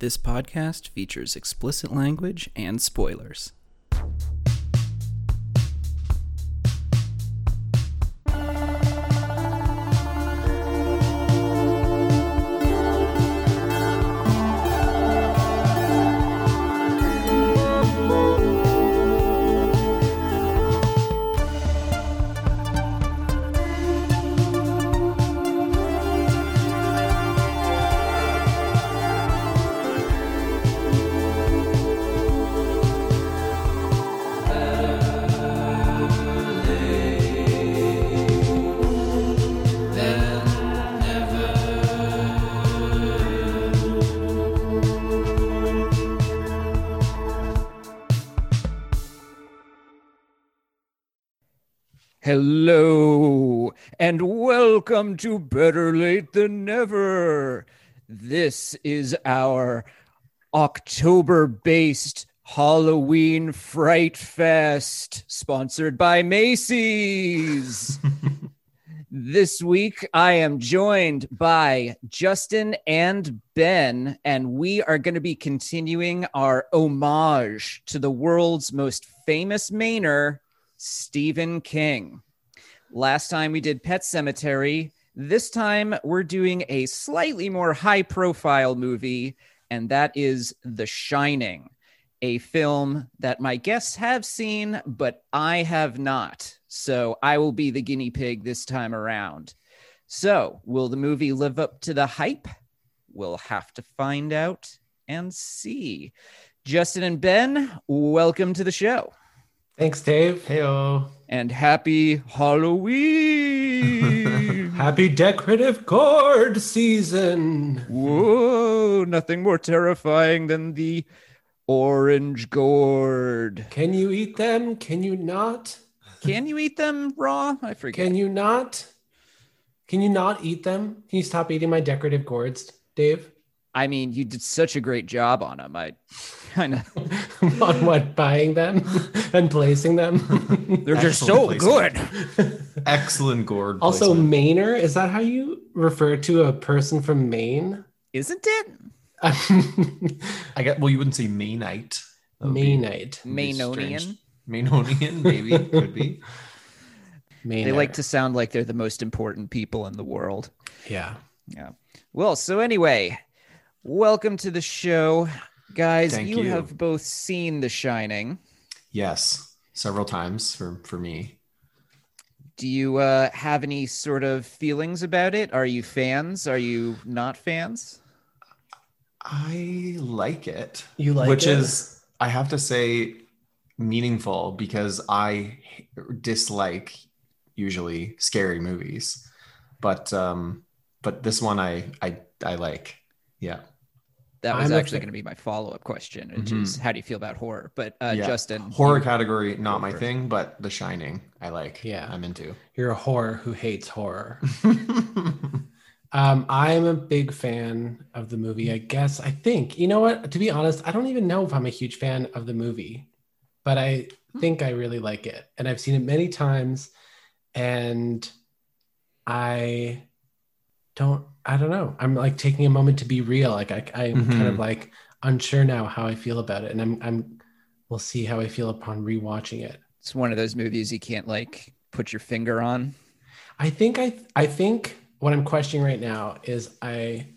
This podcast features explicit language and spoilers. Hello, and welcome to Better Late Than Never. This is our October based Halloween Fright Fest, sponsored by Macy's. this week, I am joined by Justin and Ben, and we are going to be continuing our homage to the world's most famous Mainer, Stephen King. Last time we did Pet Sematary. This time we're doing a slightly more high profile movie, and that is The Shining, a film that my guests have seen, but I have not. So I will be the guinea pig this time around. So, will the movie live up to the hype? We'll have to find out and see. Justin and Ben, welcome to the show. Thanks, Dave. Heyo. And happy Halloween. Happy decorative gourd season. Whoa, nothing more terrifying than the orange gourd. Can you eat them? Can you not? Can you eat them raw? I forget. Can you not? Can you not eat them? Can you stop eating my decorative gourds, Dave? I mean, you did such a great job on them. I kind of On what? Buying them and placing them? they're just so Excellent good. Excellent gourd. also, placement. Mainer, is that how you refer to a person from Maine? Isn't it? I get. Well, you wouldn't say Mainite. That would be- Mainite. Mainonian. Mainonian, maybe could be. Mainer. They like to sound like they're the most important people in the world. Yeah. Yeah. Well, so anyway, welcome to the show. Guys, Thank you you. have both seen The Shining. Yes, several times for for me. Do you uh, have any sort of feelings about it? Are you fans? Are you not fans? I like it. You like it? which it? is I have to say meaningful because I dislike usually scary movies, but um, but this one I I I like. Yeah. That was I'm actually going to be my follow up question, which is how do you feel about horror? But uh, Yeah. Justin, Horror you- category not my thing, but The Shining I like. Yeah. I'm into. You're a horror who hates horror. Um, I'm a big fan of the movie. I guess I think you know what. To be honest, I don't even know if I'm a huge fan of the movie, but I think I really like it, and I've seen it many times, and I don't. I don't know. I'm like taking a moment to be real. Like I, I'm kind of Mhm. like unsure now how I feel about it, and I'm. I'm. We'll see how I feel upon rewatching it. it's one of those movies you can't like put your finger on. I think I I think what I'm questioning right now is I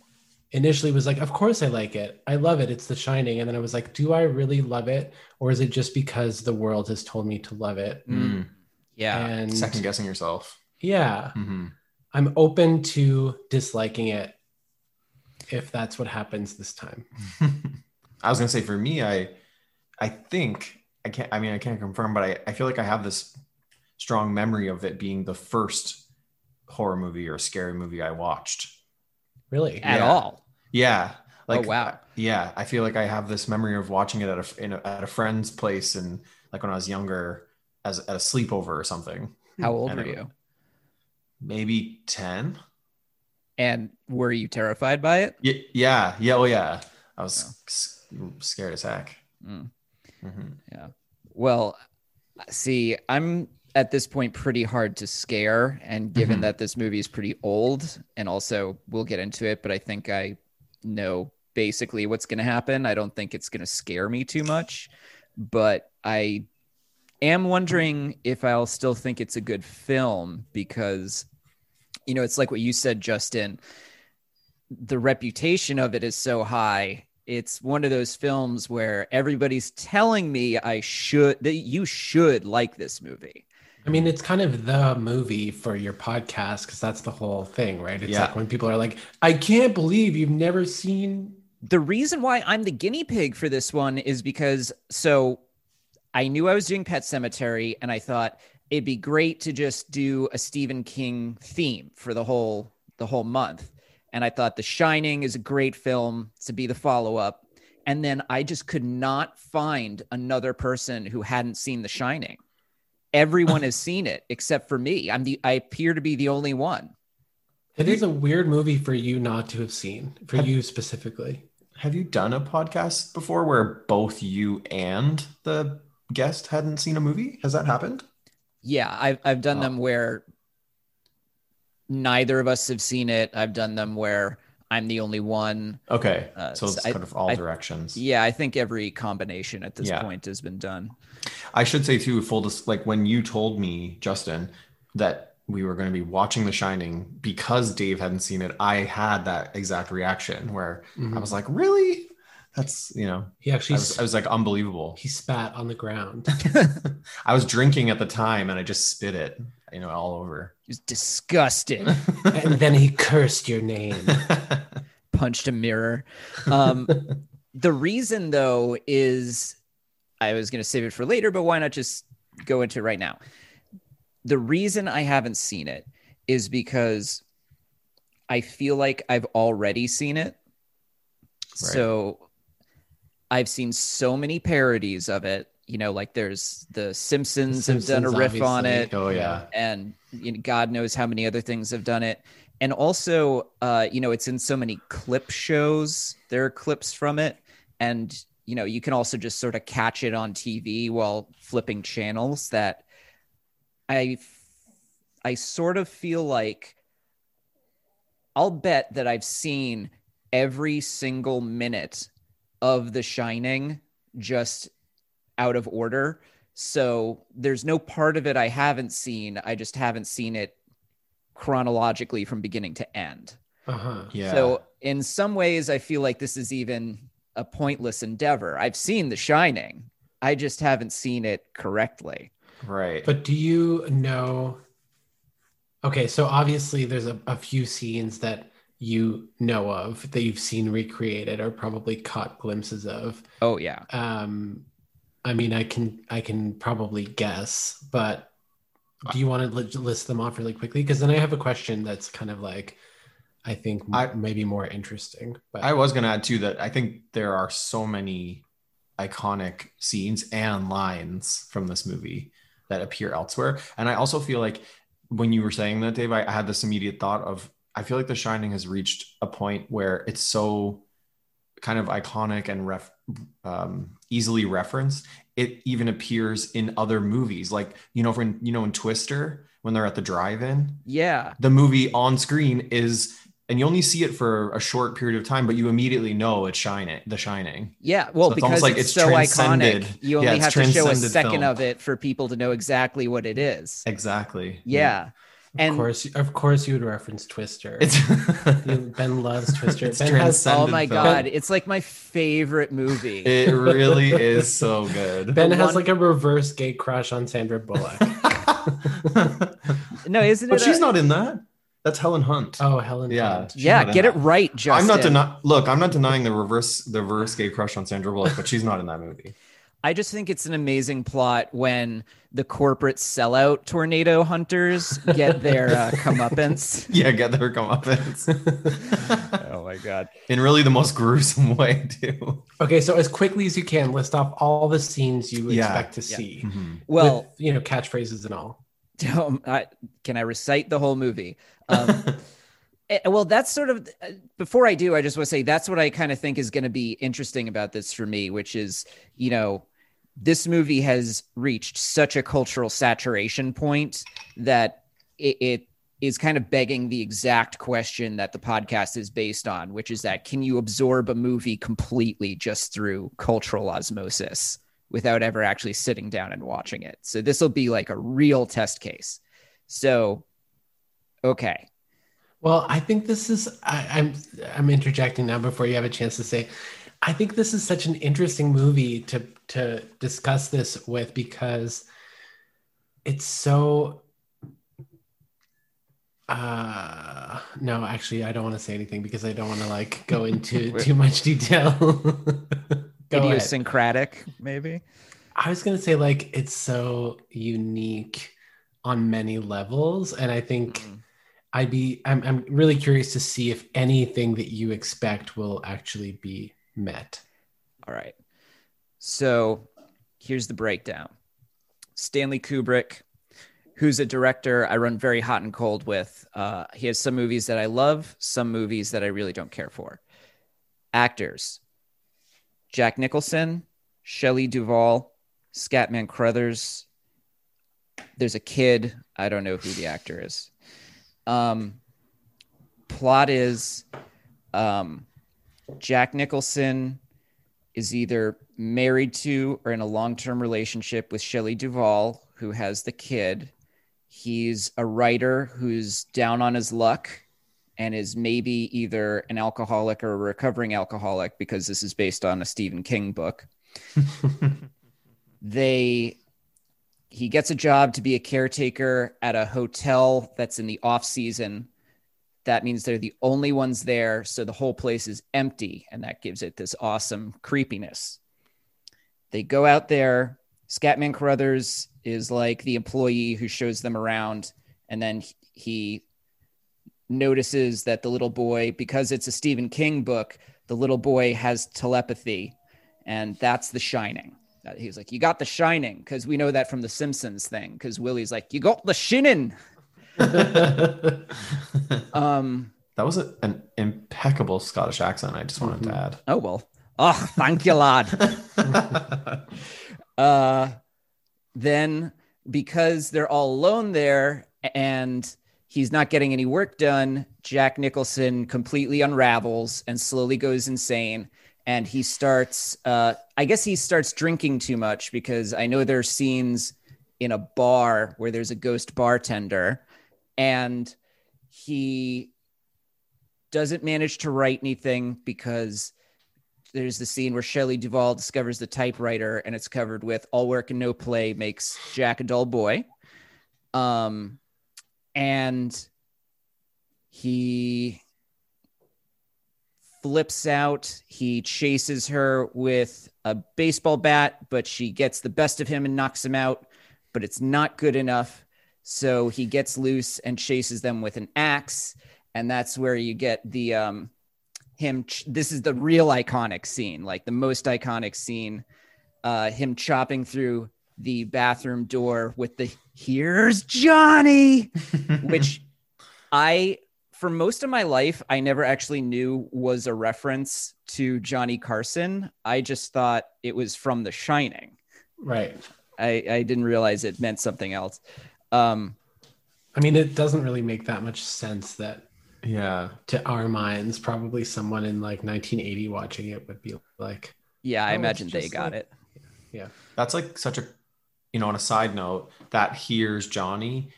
initially was like, of course I like it. I love it. It's The Shining. And then I was like, do I really love it? Or is it just because the world has told me to love it? Mm. Yeah. And Second guessing yourself. yeah, hmm I'm open to disliking it if that's what happens this time. I was gonna say for me, I I think I can't I mean I can't confirm, but I, I feel like I have this strong memory of it being the first horror movie or scary movie I watched. Really? At Yeah. all. Yeah. Oh, like oh wow. yeah, I feel like I have this memory of watching it at a, in a at a friend's place and like when I was younger as at a sleepover or something. How old And were it- you? Maybe 10. And were you terrified by it? Yeah, yeah, yeah, oh yeah. I was s- scared as heck. Mm. Mhm. Yeah. Well, see, I'm at this point pretty hard to scare. And given Mhm. that this movie is pretty old, and also we'll get into it, but I think I know basically what's going to happen. I don't think it's going to scare me too much, but I am wondering if I'll still think it's a good film because, you know, it's like what you said, Justin. The reputation of it is so high. It's one of those films where everybody's telling me I should, that you should like this movie. I mean, it's kind of the movie for your podcast because that's the whole thing, right? It's Yeah. like when people are like, I can't believe you've never seen. the reason why I'm the guinea pig for this one is because so I knew I was doing Pet Sematary and I thought it'd be great to just do a Stephen King theme for the whole the whole month. And I thought The Shining is a great film to be the follow-up. And then I just could not find another person who hadn't seen The Shining. Everyone has seen it except for me. I'm the I appear to be the only one. It is a weird movie for you not to have seen, for you specifically. Have you done a podcast before where both you and the guest hadn't seen a movie? Has that happened? Yeah, I've I've done Oh. them where neither of us have seen it. I've done them where I'm the only one. Okay. Uh, so it's I- kind of all I- directions. Yeah, I think every combination at this Yeah. point has been done. I should say too, full dis- like when you told me, Justin, that we were going to be watching The Shining because Dave hadn't seen it, I had that exact reaction where I was like, "Really? That's you know." He I actually was, I was like, "Unbelievable." he spat on the ground. I was drinking at the time and I just spit it, you know, all over. He was disgusted. and then he cursed your name. punched a mirror. Um, the reason, though, is I was going to save it for later, but why not just go into it right now? The reason I haven't seen it is because I feel like I've already seen it. So I've seen so many parodies of it. You know, like there's the Simpsons, have done a Simpsons, riff on it oh yeah. and you know, God knows how many other things have done it. And also, uh, you know, it's in so many clip shows. There are clips from it, and you know, you can also just sort of catch it on TV while flipping channels. That I, I sort of feel like I'll bet that I've seen every single minute of The Shining just out of order. So there's no part of it I haven't seen. I just haven't seen it chronologically from beginning to end. Uh-huh. Yeah. So in some ways, I feel like this is even a pointless endeavor. I've seen The Shining. I just haven't seen it correctly. right. But do you know? Okay, so obviously there's a, a few scenes that you know of that you've seen recreated or probably caught glimpses of. Oh yeah. Um, I mean, I can I can probably guess, but do you want to list them off really quickly? Because then I have a question that's kind of like, I think m- I- maybe more interesting. But I was going to add too that I think there are so many iconic scenes and lines from this movie that appear elsewhere. And I also feel like when you were saying that, Dave, I, I had this immediate thought of I feel like The Shining has reached a point where it's so kind of iconic and ref, um, easily referenced. It even appears in other movies, like you know, when you know in Twister when they're at the drive-in, Yeah. the movie on screen is and you only see it for a short period of time but you immediately know it's shining the shining Yeah, well, So it's because like it's, it's so iconic, you only it's have to show a second film. of it for people to know exactly what it is. exactly Yeah, of and course, of course, you would reference Twister. it's ben loves Twister. It's ben has oh my film. god, it's like my favorite movie. it really is so good Ben The has one- like a reverse gay crush on Sandra Bullock. no, isn't but it? she's not in that that's helen hunt oh, Helen. yeah Hunt. Yeah, not in get it that. right, Justin. i'm not denying look i'm not denying the reverse the reverse gay crush on sandra bullock but she's not in that movie I just think it's an amazing plot when the corporate sellout tornado hunters get their uh, comeuppance. yeah get their comeuppance oh my god. in really the most gruesome way too Okay, so as quickly as you can, list off all the scenes you Yeah. expect to Yeah. see. Well, with, you know, catchphrases and all. Um, I, can I recite the whole movie? Um, eh, well, that's sort of uh, before I do. I just want to say that's what I kind of think is going to be interesting about this for me, which is you know this movie has reached such a cultural saturation point that it, it is kind of begging the exact question that the podcast is based on, which is that can you absorb a movie completely just through cultural osmosis without ever actually sitting down and watching it? So this will be like a real test case. So, okay. Well, I think this is I, I'm I'm interjecting now before you have a chance to say. I think this is such an interesting movie to to discuss this with because it's so uh no actually i don't want to say anything because i don't want to like go into too much detail go idiosyncratic ahead. maybe i was going to say like it's so unique on many levels and i think mm-hmm. i'd be I'm, I'm really curious to see if anything that you expect will actually be met all right so here's the breakdown stanley kubrick who's a director I run very hot and cold with. Uh, he has some movies that I love, some movies that I really don't care for. Actors Jack Nicholson, Shelley Duvall, Scatman Crothers. There's a kid. I don't know who the actor is. Um, plot is um, Jack Nicholson is either married to or in a long term relationship with Shelley Duvall, who has the kid He's a writer who's down on his luck and is maybe either an alcoholic or a recovering alcoholic because this is based on a Stephen King book. they he gets a job to be a caretaker at a hotel that's in the off season. That means they're the only ones there, so the whole place is empty, and that gives it this awesome creepiness. They go out there. Scatman Crothers is like the employee who shows them around and then he notices that the little boy because it's a Stephen King book the little boy has telepathy and that's the shining he's like you got the shining because we know that from the simpsons thing because willie's like you got the shinin um that was a, an impeccable scottish accent i just wanted mm-hmm. to add oh well oh thank you lad uh then because they're all alone there and he's not getting any work done, Jack Nicholson completely unravels and slowly goes insane. And he starts, uh, I guess he starts drinking too much because I know there are scenes in a bar where there's a ghost bartender and he doesn't manage to write anything because there's the scene where Shelley Duvall discovers the typewriter and it's covered with all work and no play makes Jack a dull boy. Um, and he flips out. He chases her with a baseball bat, but she gets the best of him and knocks him out, but it's not good enough. So he gets loose and chases them with an axe. And that's where you get the, um, him ch- this is the real iconic scene like the most iconic scene uh him chopping through the bathroom door with the here's johnny which i for most of my life i never actually knew was a reference to johnny carson. I just thought it was from the shining. Right. I i didn't realize it meant something else um i mean it doesn't really make that much sense that yeah. to our minds probably someone in like 1980 watching it would be like yeah i oh, imagine they got like, it. Yeah. That's like such a you know on a side note that here's johnny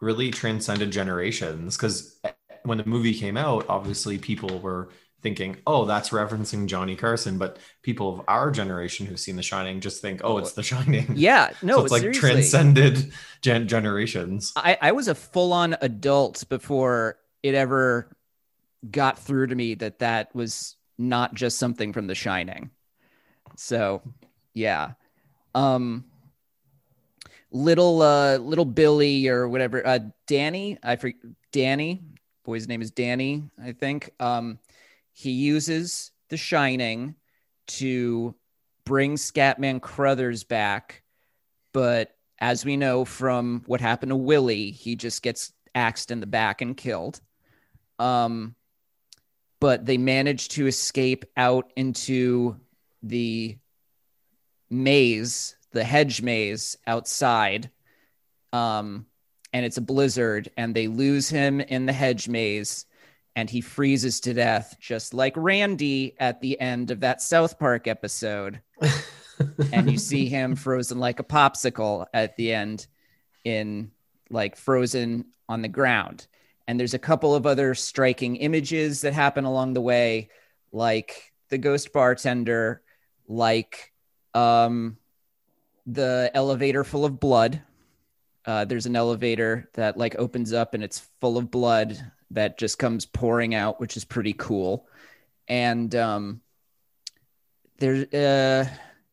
really transcended generations because when the movie came out obviously people were thinking oh that's referencing johnny carson but people of our generation who've seen the shining just think oh it's the shining yeah no so it's like seriously. transcended gen- generations I, I was a full-on adult before it ever got through to me that that was not just something from The Shining. So, yeah. Um little uh little Billy or whatever uh Danny, I forget Danny, boy's name is Danny, I think. Um he uses The Shining to bring Scatman Crothers back, but as we know from what happened to Willie, he just gets axed in the back and killed. Um, but they manage to escape out into the maze, the hedge maze outside. Um, and it's a blizzard, and they lose him in the hedge maze, and he freezes to death, just like Randy at the end of that South Park episode. and you see him frozen like a popsicle at the end, in like frozen on the ground. And there's a couple of other striking images that happen along the way, like the ghost bartender, like um, the elevator full of blood. Uh, there's an elevator that like opens up and it's full of blood that just comes pouring out, which is pretty cool. And um, there's uh,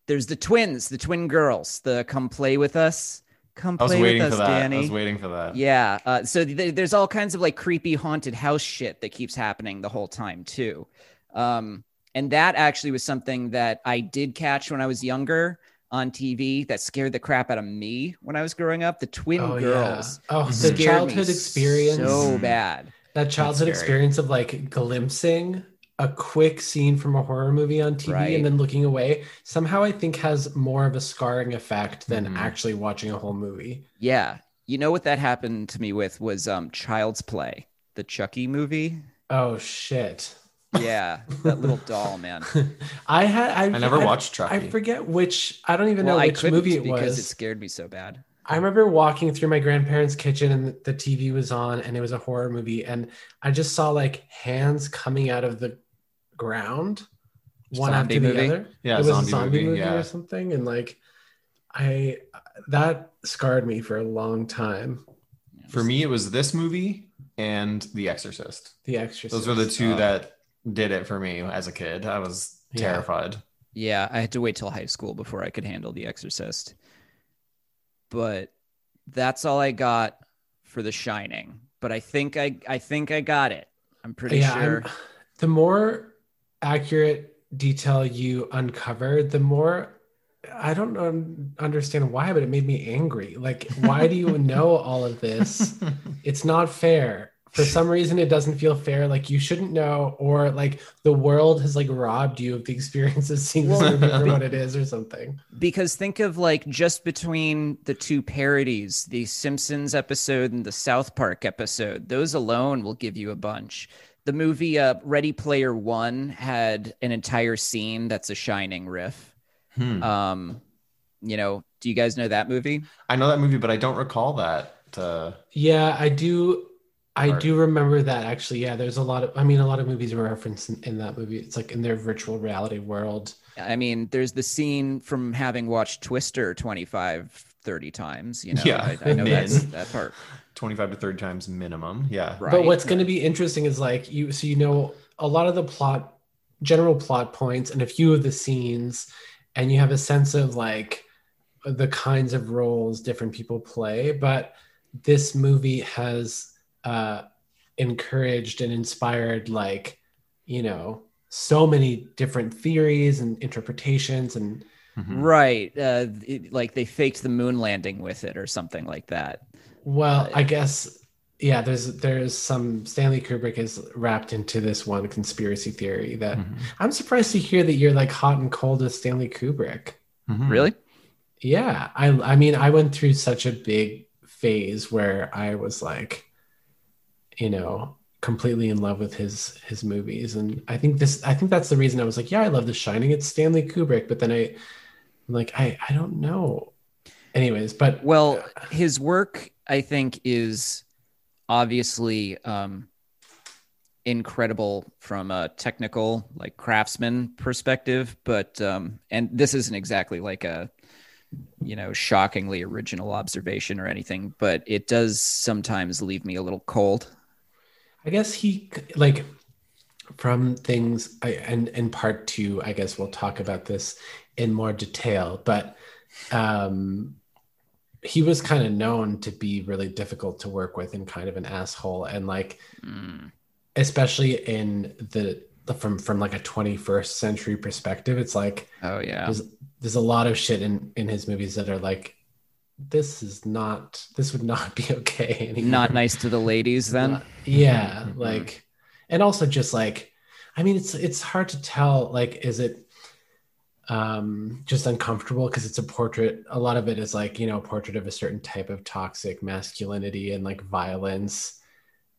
there's the twins, the twin girls, the come play with us. Come play with us. Danny. I was waiting for that. Yeah. Uh, so th- there's all kinds of like creepy haunted house shit that keeps happening the whole time too. Um, and that actually was something that I did catch when I was younger on TV that scared the crap out of me when I was growing up. The twin oh girls. yeah. Oh, the scared me childhood experience. So bad. That childhood scary. experience of like glimpsing a quick scene from a horror movie on TV Right. and then looking away somehow I think has more of a scarring effect than Mhm. actually watching a whole movie. Yeah. You know what that happened to me with was um Child's Play, the Chucky movie. Oh shit. Yeah, that little doll, man. I had I, I never watched Chucky. I forget which I don't even well, know which movie it because was. it scared me so bad. I remember walking through my grandparents' kitchen and the TV was on and it was a horror movie and I just saw like hands coming out of the ground one Zombie after the movie? other. Yeah, it was zombie a zombie movie, movie, yeah. or something and like I that scarred me for a long time. For me, it was this movie and The Exorcist. The Exorcist. Those were the two Oh. that did it for me as a kid. I was Yeah. terrified. Yeah, I had to wait till high school before I could handle The Exorcist. But that's all I got for The Shining. But I think I I think I got it. I'm pretty yeah, sure. I'm- the more accurate detail you uncover, the more I don't un- understand why, but it made me angry. Like, why do you know all of this? It's not fair. For some reason, it doesn't feel fair. Like you shouldn't know, or like the world has like robbed you of the experience of seeing this movie for what it is, or something. because think of like just between the two parodies, the Simpsons episode and the South Park episode, those alone will give you a bunch. The movie uh, Ready Player One had an entire scene that's a Shining riff. Hmm. Um, you know, do you guys know that movie? I know that movie, but I don't recall that. Uh, Yeah, I do. I do remember that actually. Yeah, there's a lot of. I mean, a lot of movies were referenced in, in that movie. It's like in their virtual reality world. I mean, there's the scene from having watched Twister 25, 30 times. You know, Yeah, I, I know that's that part. 25 to 30 times minimum. Yeah. Right. But what's going to be interesting is like you. So you know a lot of the plot, general plot points, and a few of the scenes, and you have a sense of like the kinds of roles different people play. But this movie has uh, encouraged and inspired like you know so many different theories and interpretations and Mhm. Right. Uh, it- like they faked the moon landing with it or something like that. Well, Uh, I guess yeah. There's there's some Stanley Kubrick is wrapped into this one conspiracy theory that Mhm. I'm surprised to hear that you're like hot and cold as Stanley Kubrick. Mhm. Really? Yeah, I I mean I went through such a big phase where I was like, you know, completely in love with his his movies, and I think this I think that's the reason I was like, yeah, I love The Shining. It's Stanley Kubrick, but then I, I'm like, I I don't know. Anyways, but Well, his work, I think, is obviously um, incredible from a technical, like craftsman perspective. But um, and this isn't exactly like a you know shockingly original observation or anything, but it does sometimes leave me a little cold. I guess he like from things I and in part two, I guess we'll talk about this in more detail, but um he was kind of known to be really difficult to work with and kind of an asshole and like Mm. especially in the from from like a 21st century perspective it's like Oh yeah. there's there's a lot of shit in in his movies that are like this is not this would not be okay anymore. Not nice to the ladies then. Not- yeah Mhm. like and also just like i mean it's it's hard to tell like is it um, just uncomfortable because it's a portrait. A lot of it is like you know a portrait of a certain type of toxic masculinity and like violence,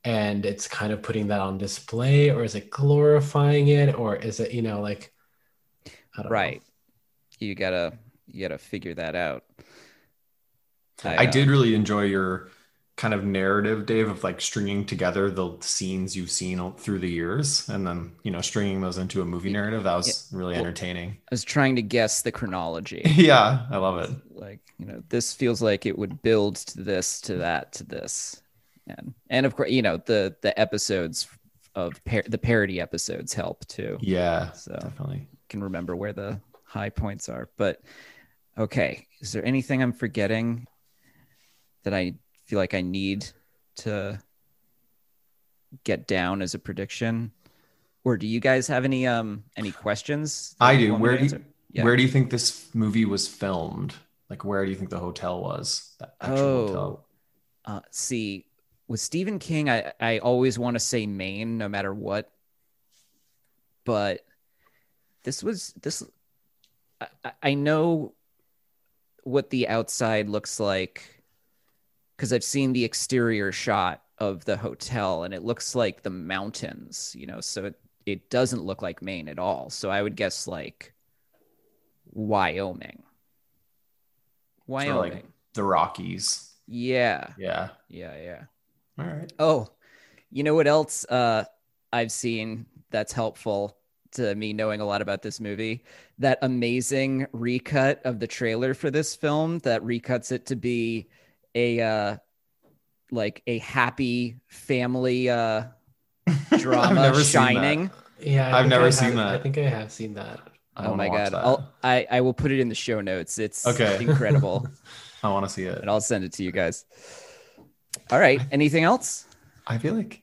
and it's kind of putting that on display, or is it glorifying it, or is it you know like I don't right. You gotta you gotta figure that out. I uh, did really enjoy your kind of narrative, Dave, of like stringing together the scenes you've seen all- through the years and then, you know, stringing those into a movie narrative. That was really Well- entertaining. I was trying to guess the chronology. Yeah, I love it. like you know this feels like it would build to this to that to this and and of course you know the the episodes of par- the parody episodes help too Yeah, so definitely. can remember where the high points are but okay is there anything i'm forgetting that i feel like i need to get down as a prediction or do you guys have any um any questions I do. Where do you. Yeah. where do you think this movie was filmed? Like, where do you think the hotel was? That actual Oh, hotel. uh, see, with Stephen King, I I always want to say Maine, no matter what. But this was this. I, I- I know what the outside looks like because I've seen the exterior shot of the hotel, and it looks like the mountains. You know, so it it doesn't look like Maine at all. So I would guess like Wyoming. Sort of Wyoming. like the Rockies. yeah. Yeah. Yeah, yeah. All right. Oh, you know what else uh, I've seen that's helpful to me knowing a lot about this movie? That amazing recut of the trailer for this film that recuts it to be a uh, like a happy family uh, drama never seen shining. Yeah, I I've never I seen have- I think I have seen that. I Oh my god! I'll, I I will put it in the show notes. It's Okay. incredible, I want to see it. and I'll send it to you guys. All right. Anything else? I feel like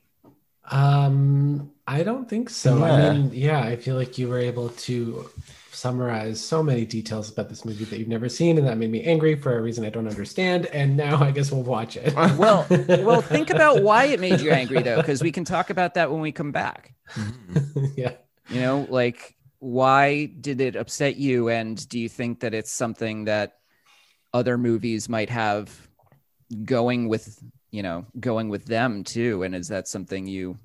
Um, I don't think so. Yeah. I mean, yeah, I feel like you were able to summarize so many details about this movie that you've never seen, and that made me angry for a reason I don't understand. And now I guess we'll watch it. Uh, well, well, think about why it made you angry though, because we can talk about that when we come back. yeah. You know, like why did it upset you, and do you think that it's something that other movies might have going with, you know, going with them too? And is that something you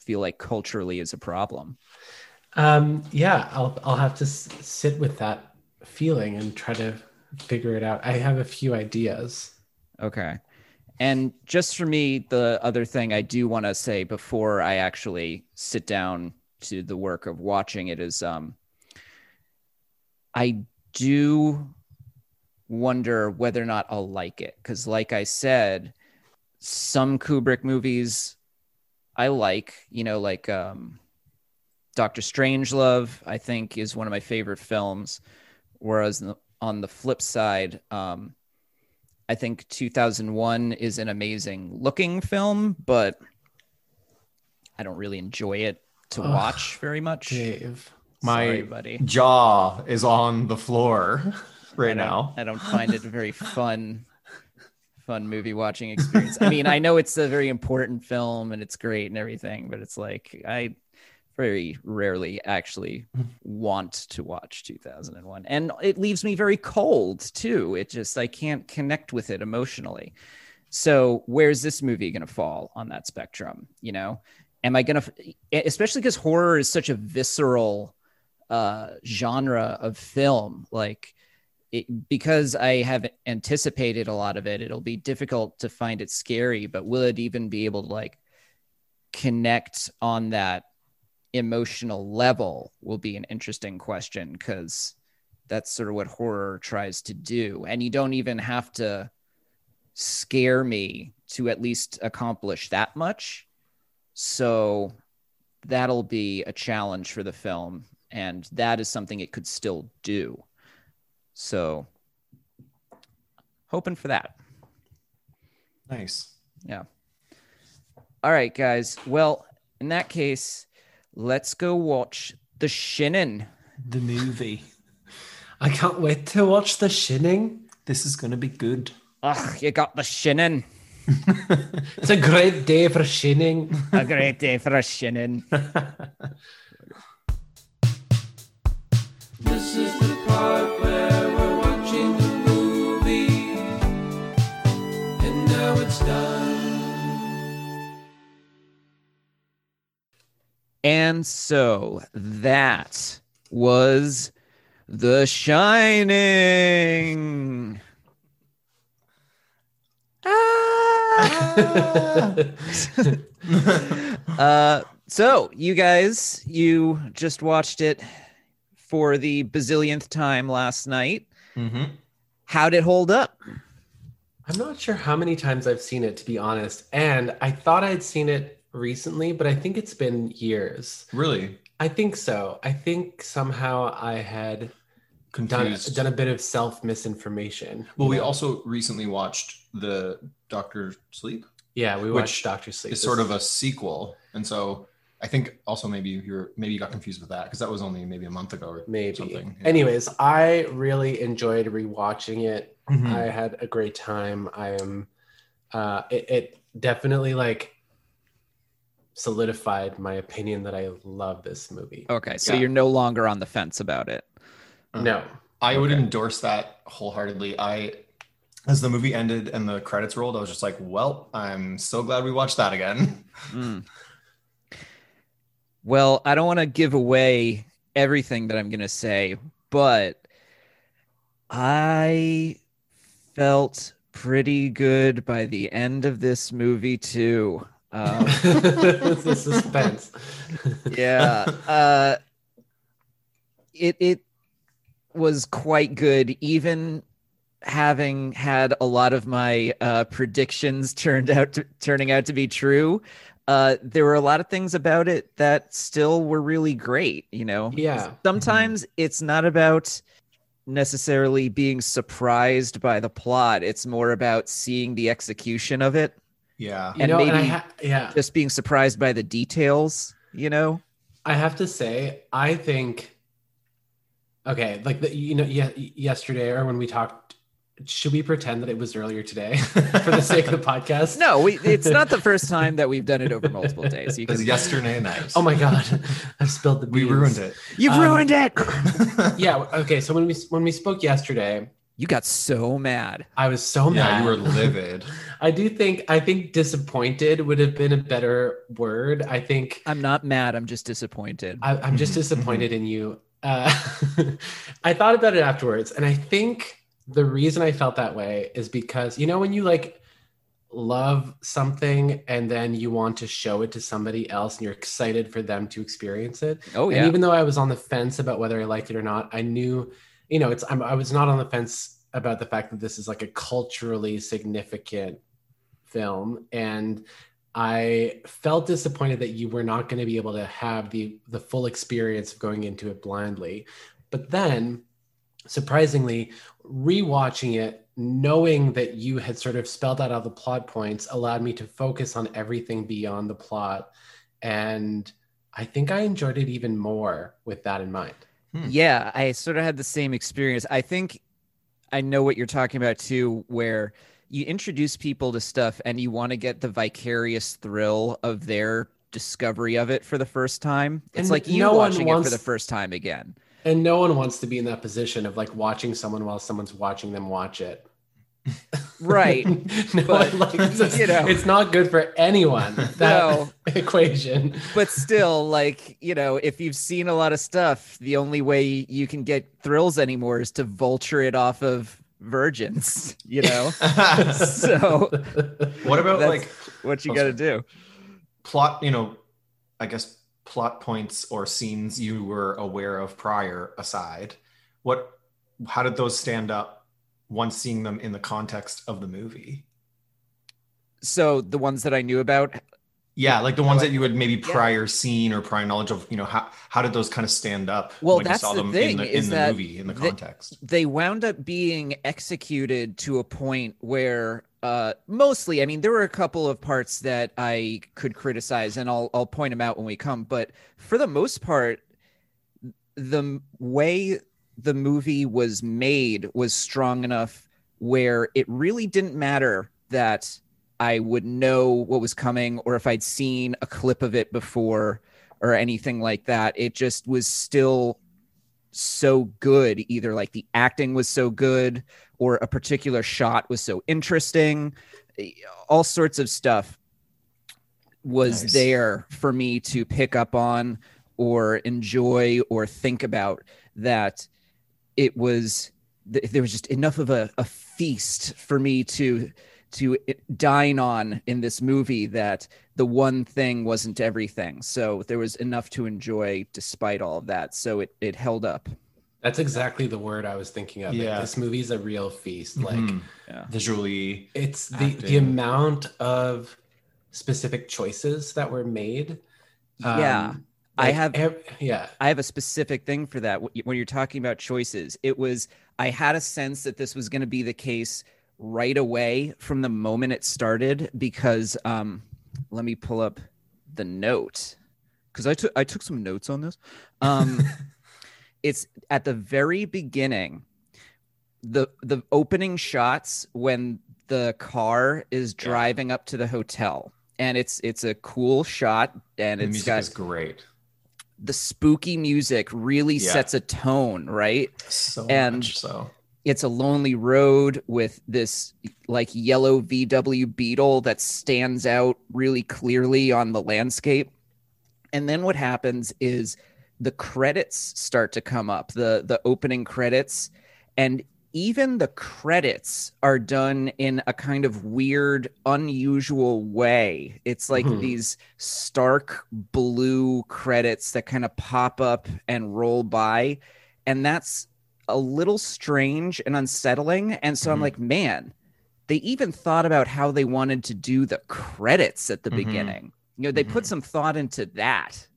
feel like culturally is a problem? Um, yeah, I'll I'll have to s- sit with that feeling and try to figure it out. I have a few ideas. Okay. And just for me, the other thing I do want to say before I actually sit down to the work of watching it is um I do wonder whether or not I'll like it cuz like I said some Kubrick movies I like, you know, like um Doctor Strangelove I think is one of my favorite films whereas on the flip side um I think 2001 is an amazing looking film, but I don't really enjoy it to Ugh, watch very much. Dave. My Sorry, buddy. jaw is on the floor right I now. I don't find it a very fun, fun movie watching experience. I mean, I know it's a very important film and it's great and everything, but it's like I very rarely actually want to watch 2001, and it leaves me very cold too. It just I can't connect with it emotionally. So where's this movie going to fall on that spectrum? You know, am I going to, especially because horror is such a visceral uh, genre of film, like it, because I have anticipated a lot of it, it'll be difficult to find it scary, but will it even be able to like connect on that emotional level will be an interesting question because that's sort of what horror tries to do. And you don't even have to scare me to at least accomplish that much. So that'll be a challenge for the film. And that is something it could still do. So hoping for that. Nice. Yeah. All right, guys. Well, in that case, let's go watch The Shinin. The movie. I can't wait to watch The Shinning. This is gonna be good. Ugh, you got The Shinning. It's a great day for shinning. A great day for a Shinin. This is the And so that was The Shining. Ah! uh, so you guys, you just watched it for the bazillionth time last night. Mhm. How'd it hold up? I'm not sure how many times I've seen it, to be honest. And I thought I'd seen it recently, but I think it's been years. Really I think so. I think somehow I had done, confused. done a bit of self misinformation. well, we also recently watched the Doctor Sleep. yeah, we watched Doctor Sleep. It's sort of a sequel, and so I think also maybe you're maybe you got confused with that because that was only maybe a month ago or maybe. something. yeah. Anyways, I really enjoyed rewatching it. Mhm. I had a great time. I am. Uh, it, it definitely like solidified my opinion that I love this movie. Okay, so Yeah. you're no longer on the fence about it. No, I would endorse that wholeheartedly. I, as the movie ended and the credits rolled, I was just like, "Well, I'm so glad we watched that again." Mm. Well, I don't want to give away everything that I'm going to say, but I felt pretty good by the end of this movie, too. Um, the suspense. yeah. Uh, it, it was quite good, even having had a lot of my uh, predictions turned out to, turning out to be true uh, there were a lot of things about it that still were really great. You know, Yeah. Sometimes it's not about necessarily being surprised by the plot. It's more about seeing the execution of it, Yeah, You And know, and maybe- ha- yeah, just being surprised by the details. You know, I have to say, I think, okay, like the, you know, yeah, yesterday or when we talked, should we pretend that it was earlier today for the sake of the podcast? no, we, it's not the first time that we've done it over multiple days. You can, yesterday night. Oh my god, I've spilled the we ruined it. you've Um, ruined it. Yeah. Okay. So when we when we spoke yesterday, You got so mad. I was so yeah, mad. you were livid. I do think I think disappointed would have been a better word. I think I'm not mad. I'm just disappointed. I, I'm just Mhm, disappointed in you. Uh, I thought about it afterwards, and I think the reason I felt that way is because you know when you like love something and then you want to show it to somebody else and you're excited for them to experience it. oh yeah. And even though I was on the fence about whether I liked it or not, I knew, you know, it's I'm, I was not on the fence about the fact that this is like a culturally significant film, and I felt disappointed that you were not going to be able to have the the full experience of going into it blindly. But then, surprisingly, rewatching it, knowing that you had sort of spelled out all the plot points, allowed me to focus on everything beyond the plot, and I think I enjoyed it even more with that in mind. Hmm. Yeah, I sort of had the same experience. I think I know what you're talking about too, where you introduce people to stuff and you want to get the vicarious thrill of their discovery of it for the first time. It's And like you no watching it wants- for the first time again. And no one wants to be in that position of like watching someone while someone's watching them watch it. Right. no But, one likes it. you know. it's not good for anyone. That No. equation. but still, like, you know, if you've seen a lot of stuff, the only way you can get thrills anymore is to vulture it off of virgins, you know? so what about like what you Oh, got to do. plot? You know, I guess plot points or scenes you were aware of prior aside. What? How did those stand up once seeing them in the context of the movie? So the ones that I knew about, Yeah, like the ones that you had maybe Yeah. prior seen or prior knowledge of. You know, how how did those kind of stand up Well, when that's you saw the them thing, in the, in the movie in the the- context? they wound up being executed to a point where uh mostly i mean there were a couple of parts that i could criticize and i'll i'll point them out when we come but for the most part the way the movie was made was strong enough where it really didn't matter that i would know what was coming or if i'd seen a clip of it before or anything like that. It just was still so good. Either like the acting was so good or a particular shot was so interesting. All sorts of stuff was Nice. there for me to pick up on or enjoy or think about that it was there was just enough of a, a feast for me to to dine on in this movie that the one thing wasn't everything so there was enough to enjoy despite all of that so it it held up That's exactly the word I was thinking of. Yeah. This movie's a real feast. Like Mhm. Yeah. visually, it's the the amount of specific choices that were made. Yeah. I have- yeah. I have a specific thing for that. When you're talking about choices, it was, I had a sense that this was going to be the case right away from the moment it started because, um, let me pull up the note because I took, I took some notes on this. Um, it's at the very beginning, the, the opening shots when the car is Yeah. driving up to the hotel and it's, it's a cool shot and the it's got great. The spooky music really Yeah. sets a tone, right? So And- much so. It's a lonely road with this like yellow VW Beetle that stands out really clearly on the landscape. And then what happens is the credits start to come up, the the opening credits, and even the credits are done in a kind of weird, unusual way. It's like Mhm. these stark blue credits that kind of pop up and roll by. And that's a little strange and unsettling. And so I'm Mhm. like, man, they even thought about how they wanted to do the credits at the Mhm. beginning. You know, they put Mhm. some thought into that.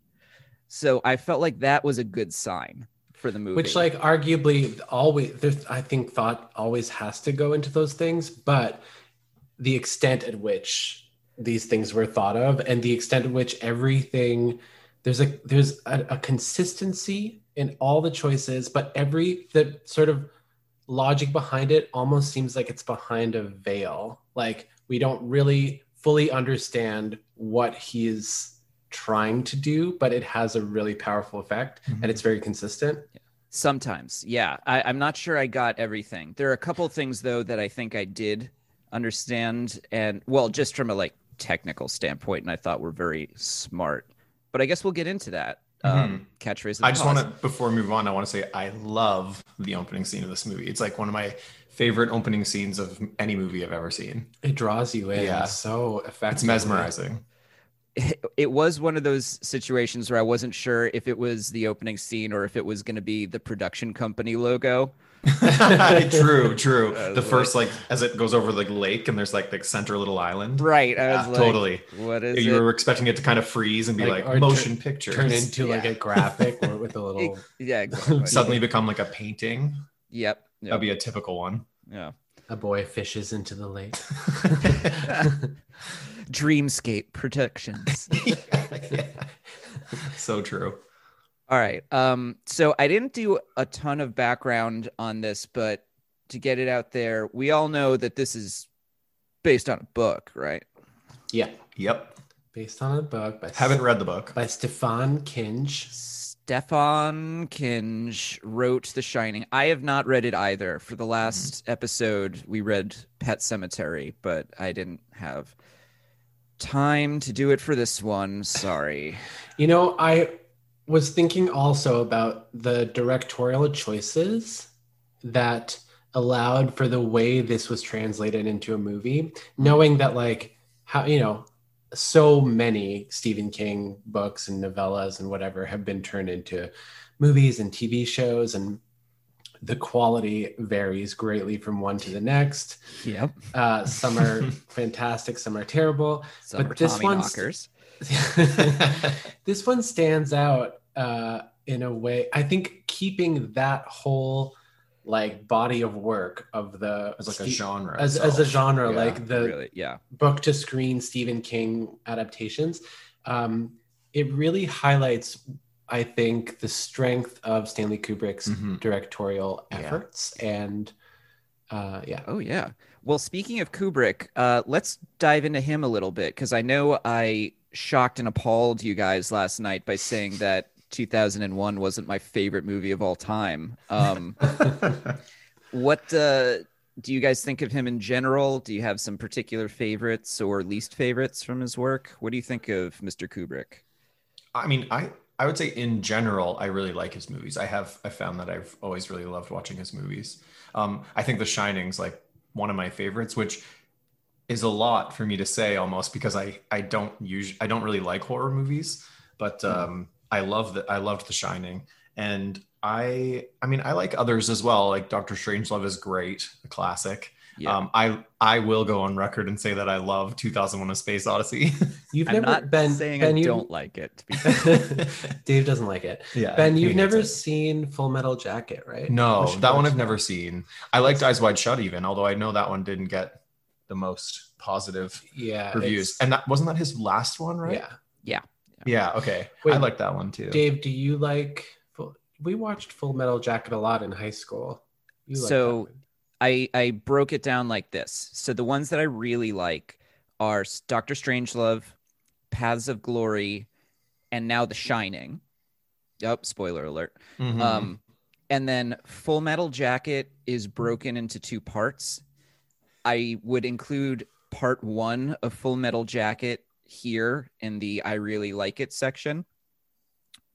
So I felt like that was a good sign for the movie. Which, like, arguably, always, there's, I think, thought always has to go into those things, but the extent at which these things were thought of and the extent at which everything there's a there's a, a consistency in all the choices but every the sort of logic behind it almost seems like it's behind a veil like we don't really fully understand what he's trying to do but it has a really powerful effect Mhm. and it's very consistent Sometimes, yeah. I, I'm not sure I got everything. There are a couple things though that I think I did understand, and well, just from a like technical standpoint, and I thought were very smart. But I guess we'll get into that. Um, catchphrase. of the I just want to, before we move on, I want to say I love the opening scene of this movie. It's like one of my favorite opening scenes of any movie I've ever seen. It draws you in Yeah. so effectively. It's mesmerizing. it was one of those situations where I wasn't sure if it was the opening scene or if it was going to be the production company logo. true, true. Uh, The first, like, as it goes over the lake and there's like the center little island. Right. I Yeah, like, totally. What is You it? were expecting it to kind of freeze and be Like, like, or motion picture. Turn into like a graphic or with a little. yeah, exactly. Suddenly become like a painting. yep. That'd be a typical one. yeah. A boy fishes into the lake. Dreamscape Productions. so true. All right. Um, so I didn't do a ton of background on this, but to get it out there, we all know that this is based on a book, right? yeah, Yep. based on a book by Haven't read the book. by Stephen King. Stephen King wrote The Shining. I have not read it either. For the last episode, we read Pet Sematary, but I didn't have time to do it for this one. Sorry. You know, I was thinking also about the directorial choices that allowed for the way this was translated into a movie, knowing that like how you know so many Stephen King books and novellas and whatever have been turned into movies and TV shows and the quality varies greatly from one to the next. Yep. Uh, some are fantastic, some are terrible. Some But are this knockers. this one stands out uh, in a way. I think keeping that whole like body of work of the As like a genre. as, as a genre, Yeah, like the really, yeah. book to screen Stephen King adaptations, um, it really highlights, I think, the strength of Stanley Kubrick's Mhm. directorial Yeah. efforts and. Uh, yeah, Oh yeah. Well, speaking of Kubrick, uh, let's dive into him a little bit because I know I shocked and appalled you guys last night by saying that 2001 wasn't my favorite movie of all time. Um, what uh, do you guys think of him in general? Do you have some particular favorites or least favorites from his work? What do you think of Mr. Kubrick? I mean, I I would say in general, I really like his movies. I have I found that I've always really loved watching his movies. Um, I think The Shining's like one of my favorites, which is a lot for me to say almost because I I don't use I don't really like horror movies, but Hmm. um, I love that I loved The Shining, and I I mean I like others as well. Like Doctor Strangelove is great, a classic. Yeah. Um, I I will go on record and say that I love 2001: A Space Odyssey. You've I'm never not been saying Ben, I you- don't like it. To be Dave doesn't like it. yeah, Ben, you've never it. seen Full Metal Jacket, right? No, that one I've never seen. I liked Eyes Wide Shut even, although I know that one didn't get the most positive Yeah, reviews. it's- And that wasn't that his last one, right? yeah. Yeah, Yeah. okay. Wait, I like that one too. Dave, do you like? We watched Full Metal Jacket a lot in high school. You like So- that one. I I broke it down like this. So the ones that I really like are Doctor Strangelove, Paths of Glory, and now The Shining. Oh, spoiler alert. Mhm. Um, and then Full Metal Jacket is broken into two parts. I would include part one of Full Metal Jacket here in the I really like it section.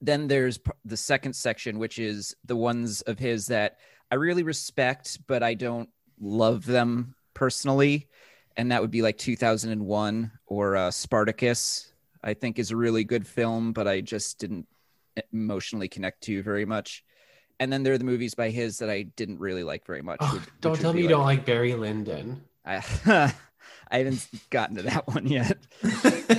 Then there's the second section, which is the ones of his that I really respect, but I don't love them personally. And that would be like 2001 or uh, Spartacus, I think is a really good film, but I just didn't emotionally connect to very much. And then there are the movies by his that I didn't really like very much. Oh, which- don't which tell me you like- don't like Barry Lyndon. I, I haven't gotten to that one yet,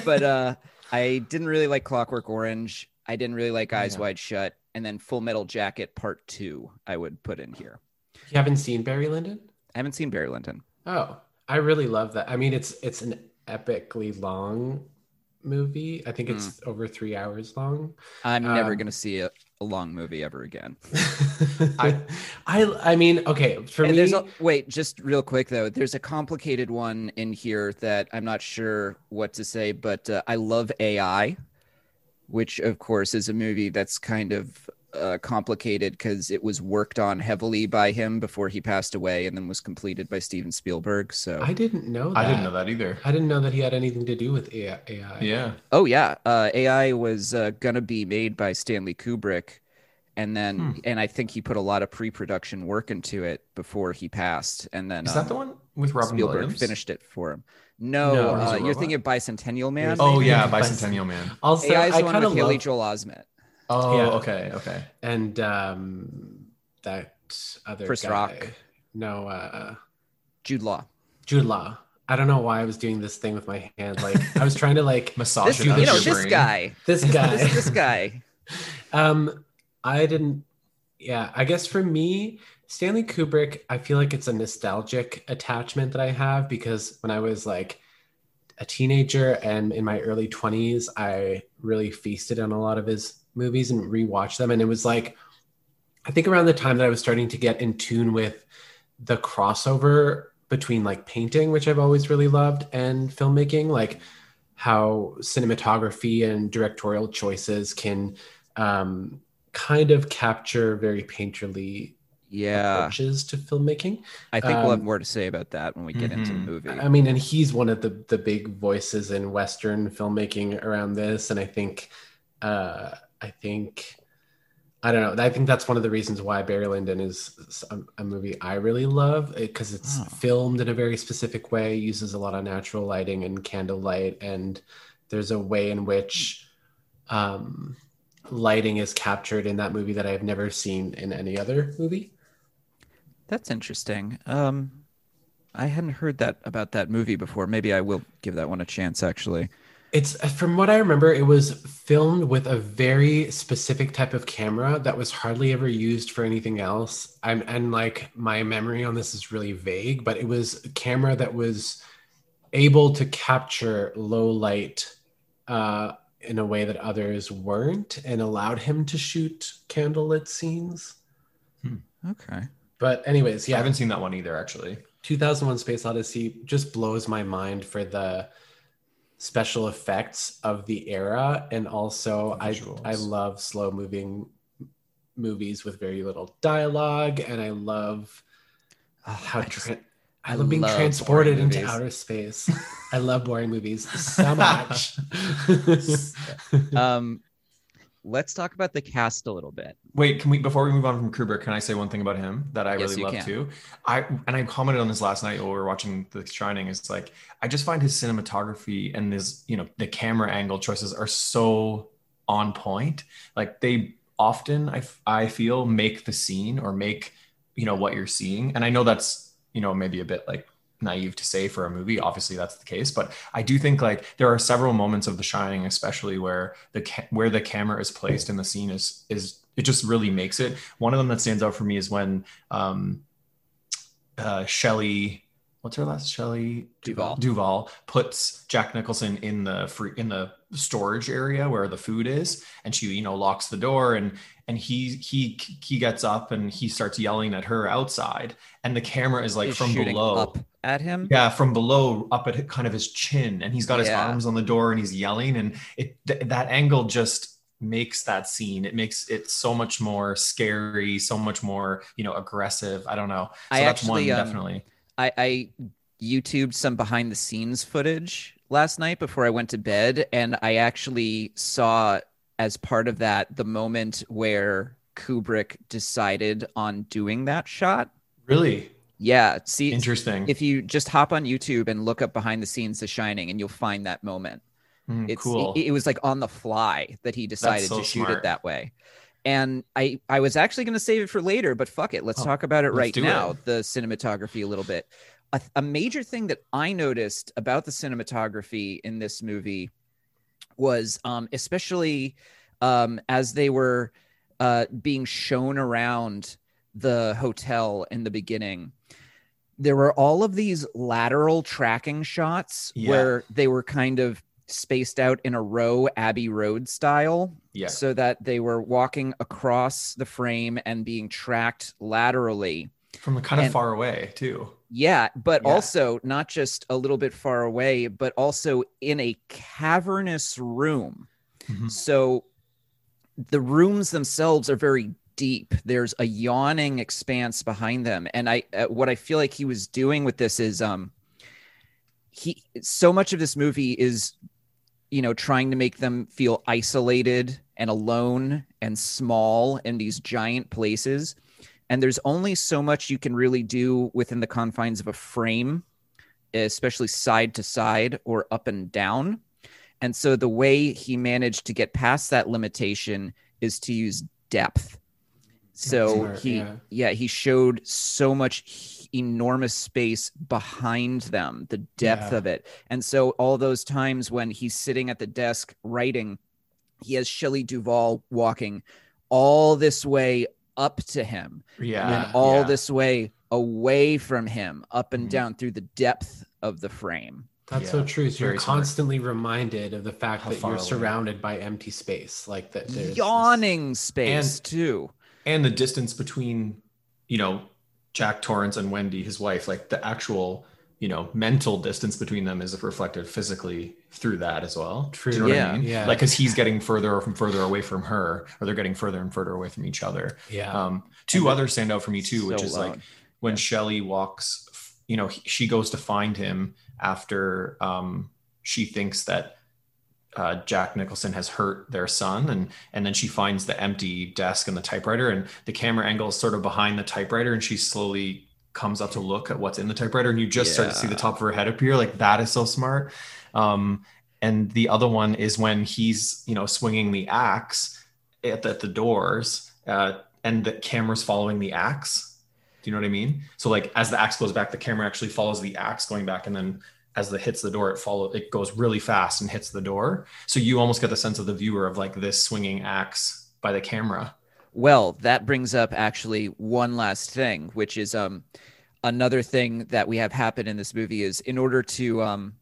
but uh, I didn't really like Clockwork Orange. I didn't really like Oh, Eyes yeah. Wide Shut, and then Full Metal Jacket Part Two. I would put in here. You haven't seen Barry Lyndon? I haven't seen Barry Lyndon. Oh, I really love that. I mean, it's it's an epically long movie. I think it's over three hours long. I'm never Um, going to see a, a long movie ever again. I, I, I mean, okay, for And me, there's a, wait, just real quick though. There's a complicated one in here that I'm not sure what to say, but uh, I love AI, which of course is a movie that's kind of uh, complicated because it was worked on heavily by him before he passed away, and then was completed by Steven Spielberg. So, I didn't know that. I didn't know that either. I didn't know that he had anything to do with AI. AI. Yeah. oh yeah, uh, AI was uh, gonna be made by Stanley Kubrick. And then, Hmm. and I think he put a lot of pre-production work into it before he passed. And then, Is that um, the one with Robin Spielberg Williams? finished it for him. No, No, uh, you're thinking of Bicentennial Man. Oh yeah, Bicentennial Man. Also, AI is I the one kind with of Haley love Joel Osment. Oh, Yeah. okay, okay. and um, that other Chris guy. Rock. No, uh, Jude Law. Jude Law. I don't know why I was doing this thing with my hand. Like I was trying to like Massage This, it you know, your this brain. guy. this guy. This, this guy. Um, I didn't. Yeah, I guess for me, Stanley Kubrick, I feel like it's a nostalgic attachment that I have because when I was like a teenager and in my early 20s, I really feasted on a lot of his movies and rewatched them. And it was like, I think around the time that I was starting to get in tune with the crossover between like painting, which I've always really loved, and filmmaking, like how cinematography and directorial choices can um, kind of capture very painterly Yeah. approaches to filmmaking. I think we'll have Um, more to say about that when we get into the Mhm. movie. I mean, and he's one of the the big voices in Western filmmaking around this, and I think, uh, I think, I don't know. I think that's one of the reasons why Barry Lyndon is a, a movie I really love because it's Oh. filmed in a very specific way, uses a lot of natural lighting and candlelight, and there's a way in which um, lighting is captured in that movie that I have never seen in any other movie. That's interesting. Um, I hadn't heard that about that movie before. Maybe I will give that one a chance. Actually, It's from what I remember, it was filmed with a very specific type of camera that was hardly ever used for anything else. I'm and like my memory on this is really vague, but it was a camera that was able to capture low light uh, in a way that others weren't, and allowed him to shoot candlelit scenes. okay. But anyways, yeah, I haven't seen that one either, actually. 2001 Space Odyssey just blows my mind for the special effects of the era and also I. I love slow moving movies with very little dialogue and I love Oh, how I just- tra- I love being love transported into movies. outer space. I love boring movies so much. Um, let's talk about the cast a little bit. Wait, can we before we move on from Kubrick, can I say one thing about him that I Yes, really love can. too? I and I commented on this last night while we were watching The Shining. It's like I just find his cinematography and his, you know, the camera angle choices are so on point. Like they often I I feel make the scene or make, you know, what you're seeing. And I know that's, you know, maybe a bit like naive to say for a movie obviously that's the case but i do think like there are several moments of the shining especially where the ca- where the camera is placed in the scene is is it just really makes it. One of them that stands out for me is when um uh shelley what's her last shelley Duvall duvall puts jack nicholson in the free in the storage area where the food is and she you know locks the door and and he he he gets up and he starts yelling at her outside. And the camera is like Is from below at him. yeah from below up at kind of his chin. And he's got his Yeah. arms on the door and he's yelling. And it th- that angle just makes that scene. It makes it so much more scary so much more you know aggressive. I don't know. So I that's actually, one um, definitely. I, I YouTubed some behind the scenes footage last night before I went to bed, and I actually saw as part of that the moment where Kubrick decided on doing that shot. really Yeah, see, interesting if you just hop on YouTube and look up behind the scenes The Shining, and you'll find that moment. Mm, It's cool it, it was like on the fly that he decided so to shoot smart. it that way. And I I was actually going to save it for later, but fuck it, let's Oh, talk about it right now. it. The cinematography a little bit. A, a major thing that I noticed about the cinematography in this movie was um especially um as they were uh being shown around the hotel in the beginning there were all of these lateral tracking shots Yeah. where they were kind of spaced out in a row abbey road style yeah so that they were walking across the frame and being tracked laterally from kind of and- far away too yeah, but Yeah. also not just a little bit far away, but also in a cavernous room. Mhm. So the rooms themselves are very deep. There's a yawning expanse behind them, and I uh, what I feel like he was doing with this is um he so much of this movie is you know trying to make them feel isolated and alone and small in these giant places and there's only so much you can really do within the confines of a frame especially side to side or up and down and so the way he managed to get past that limitation is to use depth so Smart, he yeah. yeah he showed so much enormous space behind them the depth Yeah. of it and so all those times when he's sitting at the desk writing he has Shelley Duvall walking all this way up to him yeah and all yeah. this way away from him up and Mhm. down through the depth of the frame That's so true. So you're very smart. constantly reminded of the fact How that you're away. surrounded by empty space, like that. There's this- yawning space too and the distance between you know jack torrance and wendy his wife like the actual you know mental distance between them is reflected physically through that as well True. You know Yeah. i mean Yeah. like because he's getting further and further away from her or they're getting further and further away from each other Yeah. um two others stand out for me too which So is like loud. when Shelley walks, you know, he- she goes to find him after um, she thinks that uh, Jack Nicholson has hurt their son, and and then she finds the empty desk and the typewriter, and the camera angle is sort of behind the typewriter, and she slowly comes up to look at what's in the typewriter, and you just start to see the top of her head appear. Like that is so smart. Um, and the other one is when he's you know swinging the axe at the, at the doors, uh, and the camera's following the axe. Do you know what I mean? So like as the axe goes back, the camera actually follows the axe going back, and then as the hits the door, it follow it goes really fast and hits the door. So you almost get the sense of the viewer of like this swinging axe by the camera. Well, that brings up actually one last thing, which is um another thing that we have happen in this movie is in order to um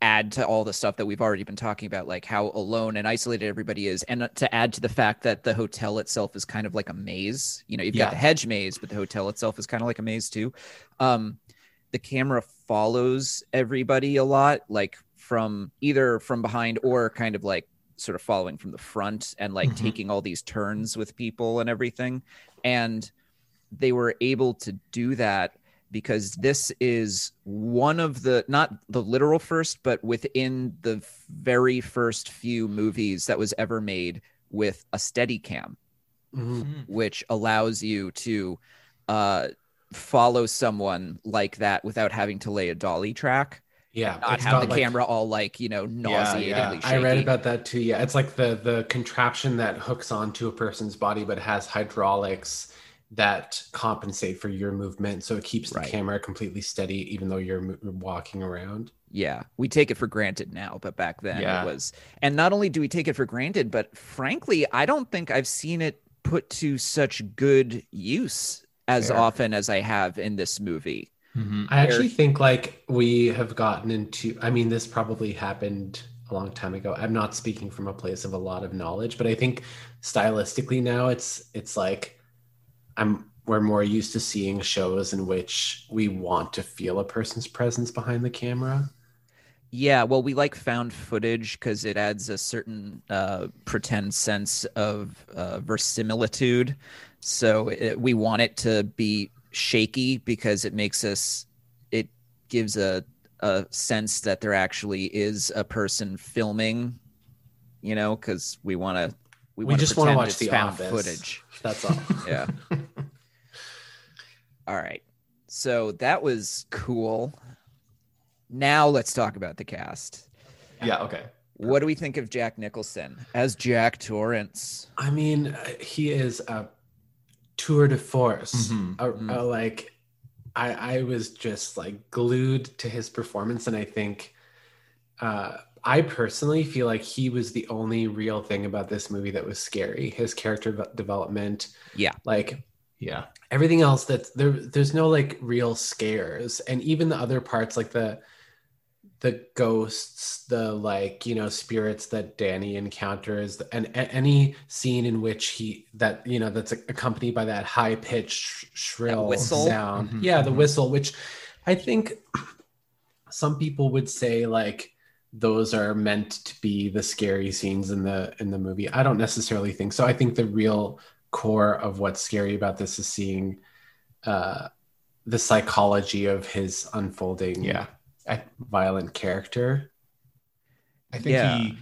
add to all the stuff that we've already been talking about, like how alone and isolated everybody is, and to add to the fact that the hotel itself is kind of like a maze. You know, you've Yeah. got the hedge maze, but the hotel itself is kind of like a maze too. Um, the camera follows everybody a lot, like from either from behind or kind of like sort of following from the front and like Mhm. taking all these turns with people and everything. And they were able to do that because this is one of the not the literal first, but within the very first few movies that was ever made with a steady cam, Mhm. which allows you to uh, follow someone like that without having to lay a dolly track, Yeah, not it's have got, the like- camera all like you know nauseatingly yeah. shaky. I read about that too. Yeah, it's like the the contraption that hooks onto a person's body, but has hydraulics that compensate for your movement, so it keeps the camera completely steady, even though you're mo- walking around. Yeah, we take it for granted now, but back then Yeah. it was. And not only do we take it for granted, but frankly, I don't think I've seen it put to such good use as Fair. often as I have in this movie. Mhm. I actually think like we have gotten into. I mean, this probably happened a long time ago. I'm not speaking from a place of a lot of knowledge, but I think stylistically now it's it's like I'm we're more used to seeing shows in which we want to feel a person's presence behind the camera. Yeah, well, we like found footage because it adds a certain uh, pretend sense of uh, verisimilitude. So it, we want it to be shaky because it makes us, it gives a, a sense that there actually is a person filming, you know, because we want to, we, We wanna just want to watch the found office. footage. That's all. Yeah. All right. So that was cool. Now let's talk about the cast. Yeah. Okay. What do we think of Jack Nicholson as Jack Torrance? I mean, uh, he is a tour de force. Mhm. A- Mm. a, like, I I was just like glued to his performance, and I think, uh, I personally feel like he was the only real thing about this movie that was scary. His character development, Yeah. like Yeah. everything else that there there's no like real scares and even the other parts like the the ghosts the like you know spirits that danny encounters and a- any scene in which he that you know that's accompanied by that high pitched shrill whistle? sound Mhm, yeah the mhm. whistle which i think some people would say like those are meant to be the scary scenes in the in the movie i don't necessarily think so i think the real core of what's scary about this is seeing uh the psychology of his unfolding Yeah. Violent character I think Yeah. he,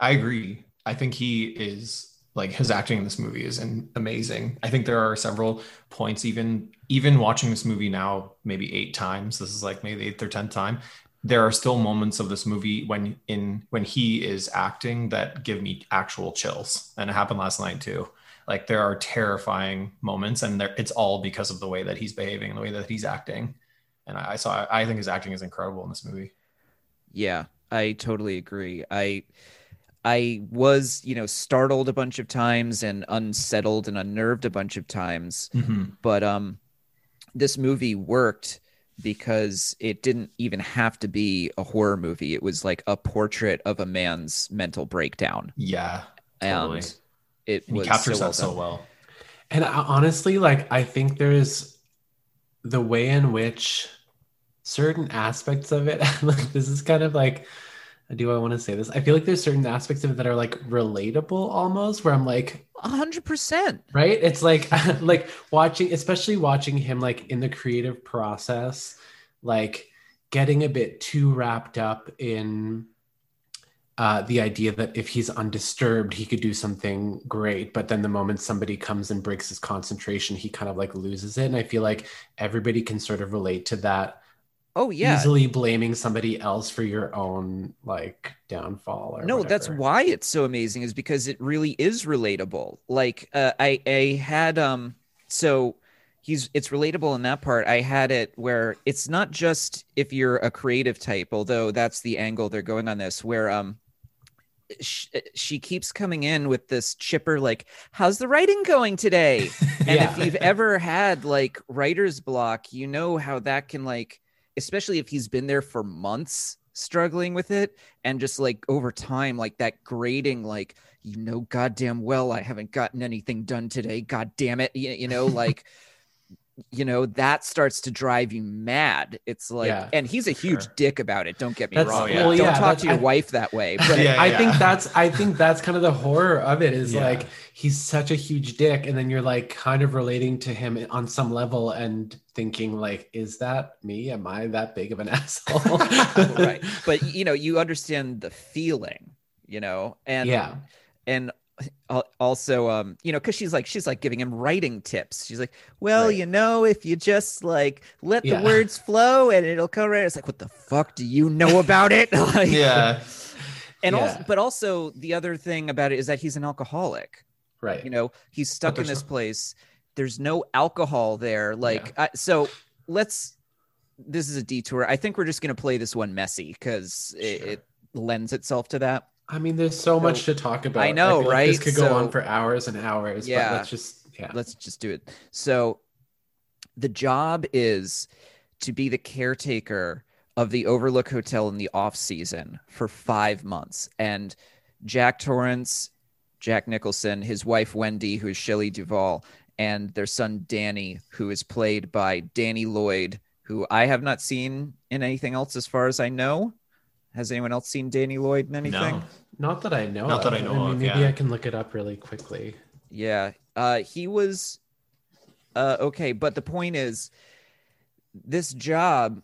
I agree. I think he is like his acting in this movie is amazing. I think there are several points, even even watching this movie now, maybe eight times. This is like maybe the eighth or tenth time. There are still moments of this movie when in when he is acting that give me actual chills, and it happened last night too. Like there are terrifying moments, and there, it's all because of the way that he's behaving and the way that he's acting. And I, I saw, I think his acting is incredible in this movie. Yeah, I totally agree. I I was, you know, startled a bunch of times and unsettled and unnerved a bunch of times, but um this movie worked because it didn't even have to be a horror movie. It was like a portrait of a man's mental breakdown. Yeah, And it And was captures so well that so well. and I, honestly like i think there's the way in which certain aspects of it like this is kind of like do i want to say this i feel like there's certain aspects of it that are like relatable almost where i'm like A hundred percent. right it's like like watching especially watching him like in the creative process like getting a bit too wrapped up in uh, the idea that if he's undisturbed he could do something great but then the moment somebody comes and breaks his concentration he kind of like loses it and i feel like everybody can sort of relate to that Oh yeah. easily blaming somebody else for your own like downfall or no that's why it's so amazing is because it really is relatable like uh, i i had um so he's it's relatable in that part i had it where it's not just if you're a creative type although that's the angle they're going on this where um sh- she keeps coming in with this chipper like how's the writing going today and Yeah. if you've ever had like writer's block you know how that can like especially if he's been there for months struggling with it and just like over time like that grading like you know goddamn well i haven't gotten anything done today god damn it you, you know like you know that starts to drive you mad it's like Yeah, and he's a huge sure. dick about it don't get me That's- wrong yeah. don't yeah, talk to your I- wife that way but Yeah, I yeah. think that's I think that's kind of the horror of it is Yeah. like he's such a huge dick and then you're like kind of relating to him on some level and thinking like is that me am I that big of an asshole right but you know you understand the feeling you know and yeah and al- also um you know because she's like she's like giving him writing tips. She's like well Right. you know if you just like let Yeah. the words flow and it'll come right it's like what the fuck do you know about it? Like Yeah. and Yeah. also but also the other thing about it is that he's an alcoholic. Right. You know he's stuck in this no- place. There's no alcohol there. Like I, so let's this is a detour. I think we're just going to play this one messy because it, it lends itself to that I mean there's so, much to talk about. I know, feel like this right? could go So- on for hours and hours Yeah. but let's just yeah. Let's just do it. So the job is to be the caretaker of the overlook hotel in the off season for five months. And jack torrance jack nicholson his wife wendy who is shelley duvall and their son danny who is played by danny lloyd who i have not seen in anything else as far as i know has anyone else seen danny lloyd in anything No. not that I know Not of. that I know mean, of, maybe yeah. I can look it up really quickly Yeah. Uh he was uh okay, but the point is this job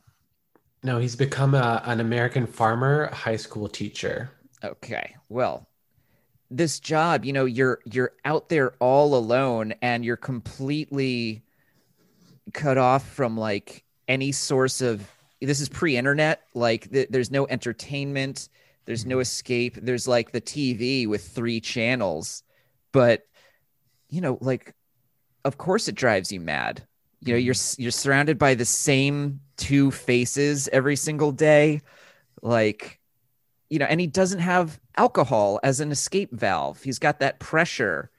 no he's become a, an American farmer high school teacher okay. Well, this job, you know, you're you're out there all alone and you're completely cut off from like any source of this is pre-internet, like th- there's no entertainment, there's no mm-hmm. escape. There's like the TV with three channels, but you know, like of course it drives you mad. You know, you're mm-hmm. you're surrounded by the same two faces every single day. Like you know, and he doesn't have alcohol as an escape valve. He's got that pressure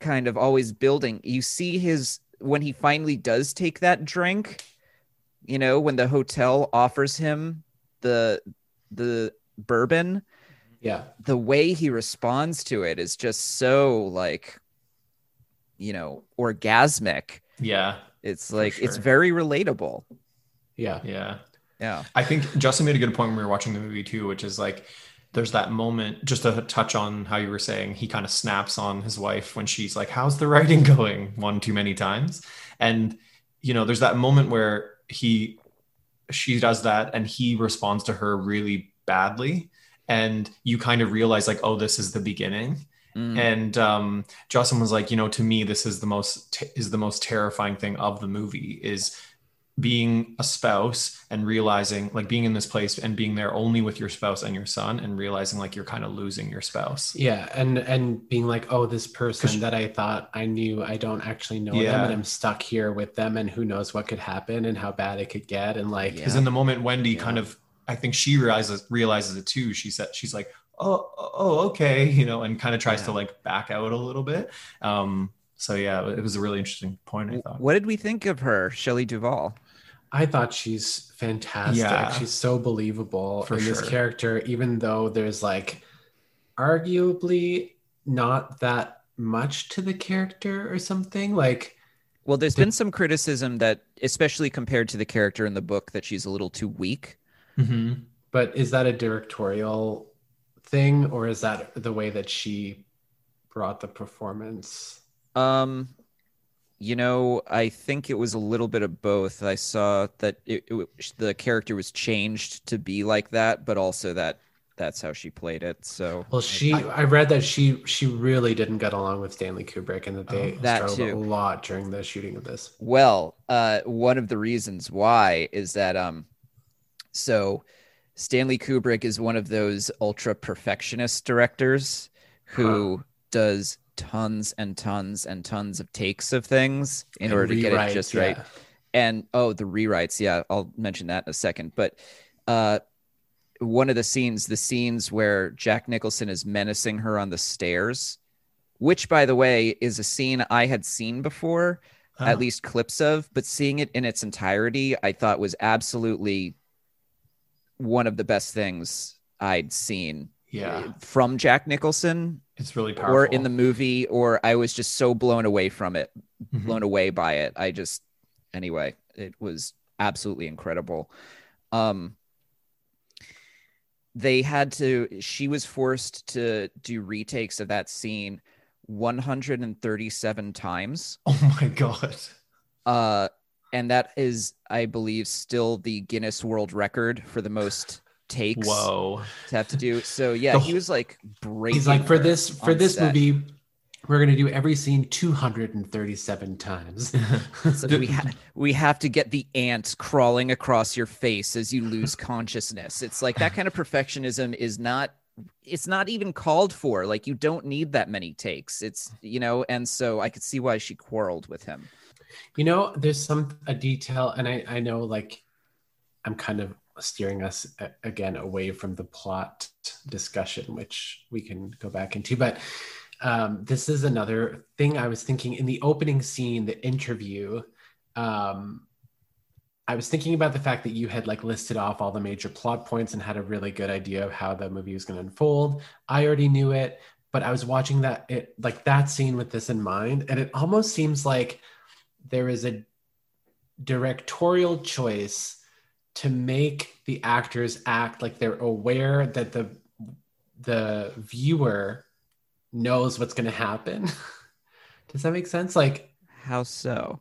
kind of always building. You see his when he finally does take that drink, you know, when the hotel offers him the the bourbon, yeah the way he responds to it is just so like you know, orgasmic. Yeah. It's like it's very relatable. yeah Yeah. Yeah. I think Justin made a good point when we were watching the movie too, which is like there's that moment just to touch on how you were saying he kind of snaps on his wife when she's like, How's the writing going? One too many times. And you know, there's that moment where he she does that and he responds to her really badly. And you kind of realize like, oh, this is the beginning. Mm. And um, Justin was like, you know, to me, this is the most is the most terrifying thing of the movie is being a spouse and realizing like being in this place and being there only with your spouse and your son and realizing like you're kind of losing your spouse. Yeah, and and being like, oh, this person that I thought I knew, I don't actually know them, and I'm stuck here with them, and who knows what could happen and how bad it could get, and like, Yeah. Because in the moment, Wendy Yeah. kind of, I think she realizes realizes it too. She said she's like, oh, oh, okay, you know, and kind of tries to like back out a little bit. Um, so yeah, it was a really interesting point. I thought. What did we think of her, Shelley Duvall? I thought she's fantastic. Yeah. She's so believable For in this character, even though there's like arguably not that much to the character or something. Like, Well, there's been some criticism that, especially compared to the character in the book, that she's a little too weak. Mhm. but is that a directorial thing, or is that the way that she brought the performance? Um, you know, I think it was a little bit of both. I saw that it, it, the character was changed to be like that, but also that that's how she played it. So, Well, she I, read that she she really didn't get along with Stanley Kubrick and that they Oh. That struggled too. a lot during the shooting of this. well, uh, one of the reasons why is that um, so Stanley Kubrick is one of those ultra perfectionist directors who does tons and tons and tons of takes of things in And order to get it just right. and oh the rewrites yeah i'll mention that in a second but uh one of the scenes the scenes where jack nicholson is menacing her on the stairs which by the way is a scene i had seen before Oh. at least clips of but seeing it in its entirety i thought was absolutely one of the best things i'd seen yeah, from jack nicholson it's really powerful. or in the movie or i was just so blown away from it Mhm. blown away by it. I just anyway, it was absolutely incredible. Um, they had to. She was forced to do retakes of that scene 137 times. Oh my god. Uh, and that is, I believe, still the Guinness World Record for the most takes Whoa. to have to do. So yeah, The he was like breaking. He's like for this for this set. movie, we're gonna do every scene 237 times. So we ha- we have to get the ant crawling across your face as you lose consciousness. It's like that kind of perfectionism is not it's not even called for. Like you don't need that many takes. It's you know, and so I could see why she quarreled with him. You know, there's some a detail, and I I know like I'm kind of steering us again away from the plot discussion, which we can go back into, but. Um, this is another thing I was thinking in the opening scene, the interview. Um, I was thinking about the fact that you had like listed off all the major plot points and had a really good idea of how the movie was going to unfold. I already knew it, but I was watching that it like that scene with this in mind, and it almost seems like there is a directorial choice to make the actors act like they're aware that the the viewer knows what's going to happen. Does that make sense? Like How so?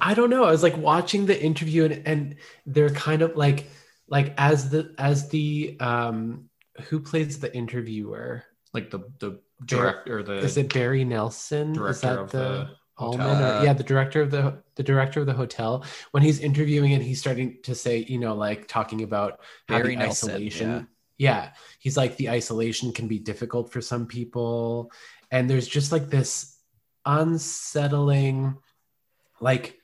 I don't know. I was like watching the interview and, and they're kind of like like as the as the um who plays the interviewer? Like the the director, the Is it Barry Nelson? Is director that of the, the Ullman? Or, yeah, the director of the the director of the hotel. When he's interviewing and he's starting to say, you know, like talking about how Barry the Nelson, isolation. Yeah, he's like the isolation can be difficult for some people, and there's just like this unsettling, like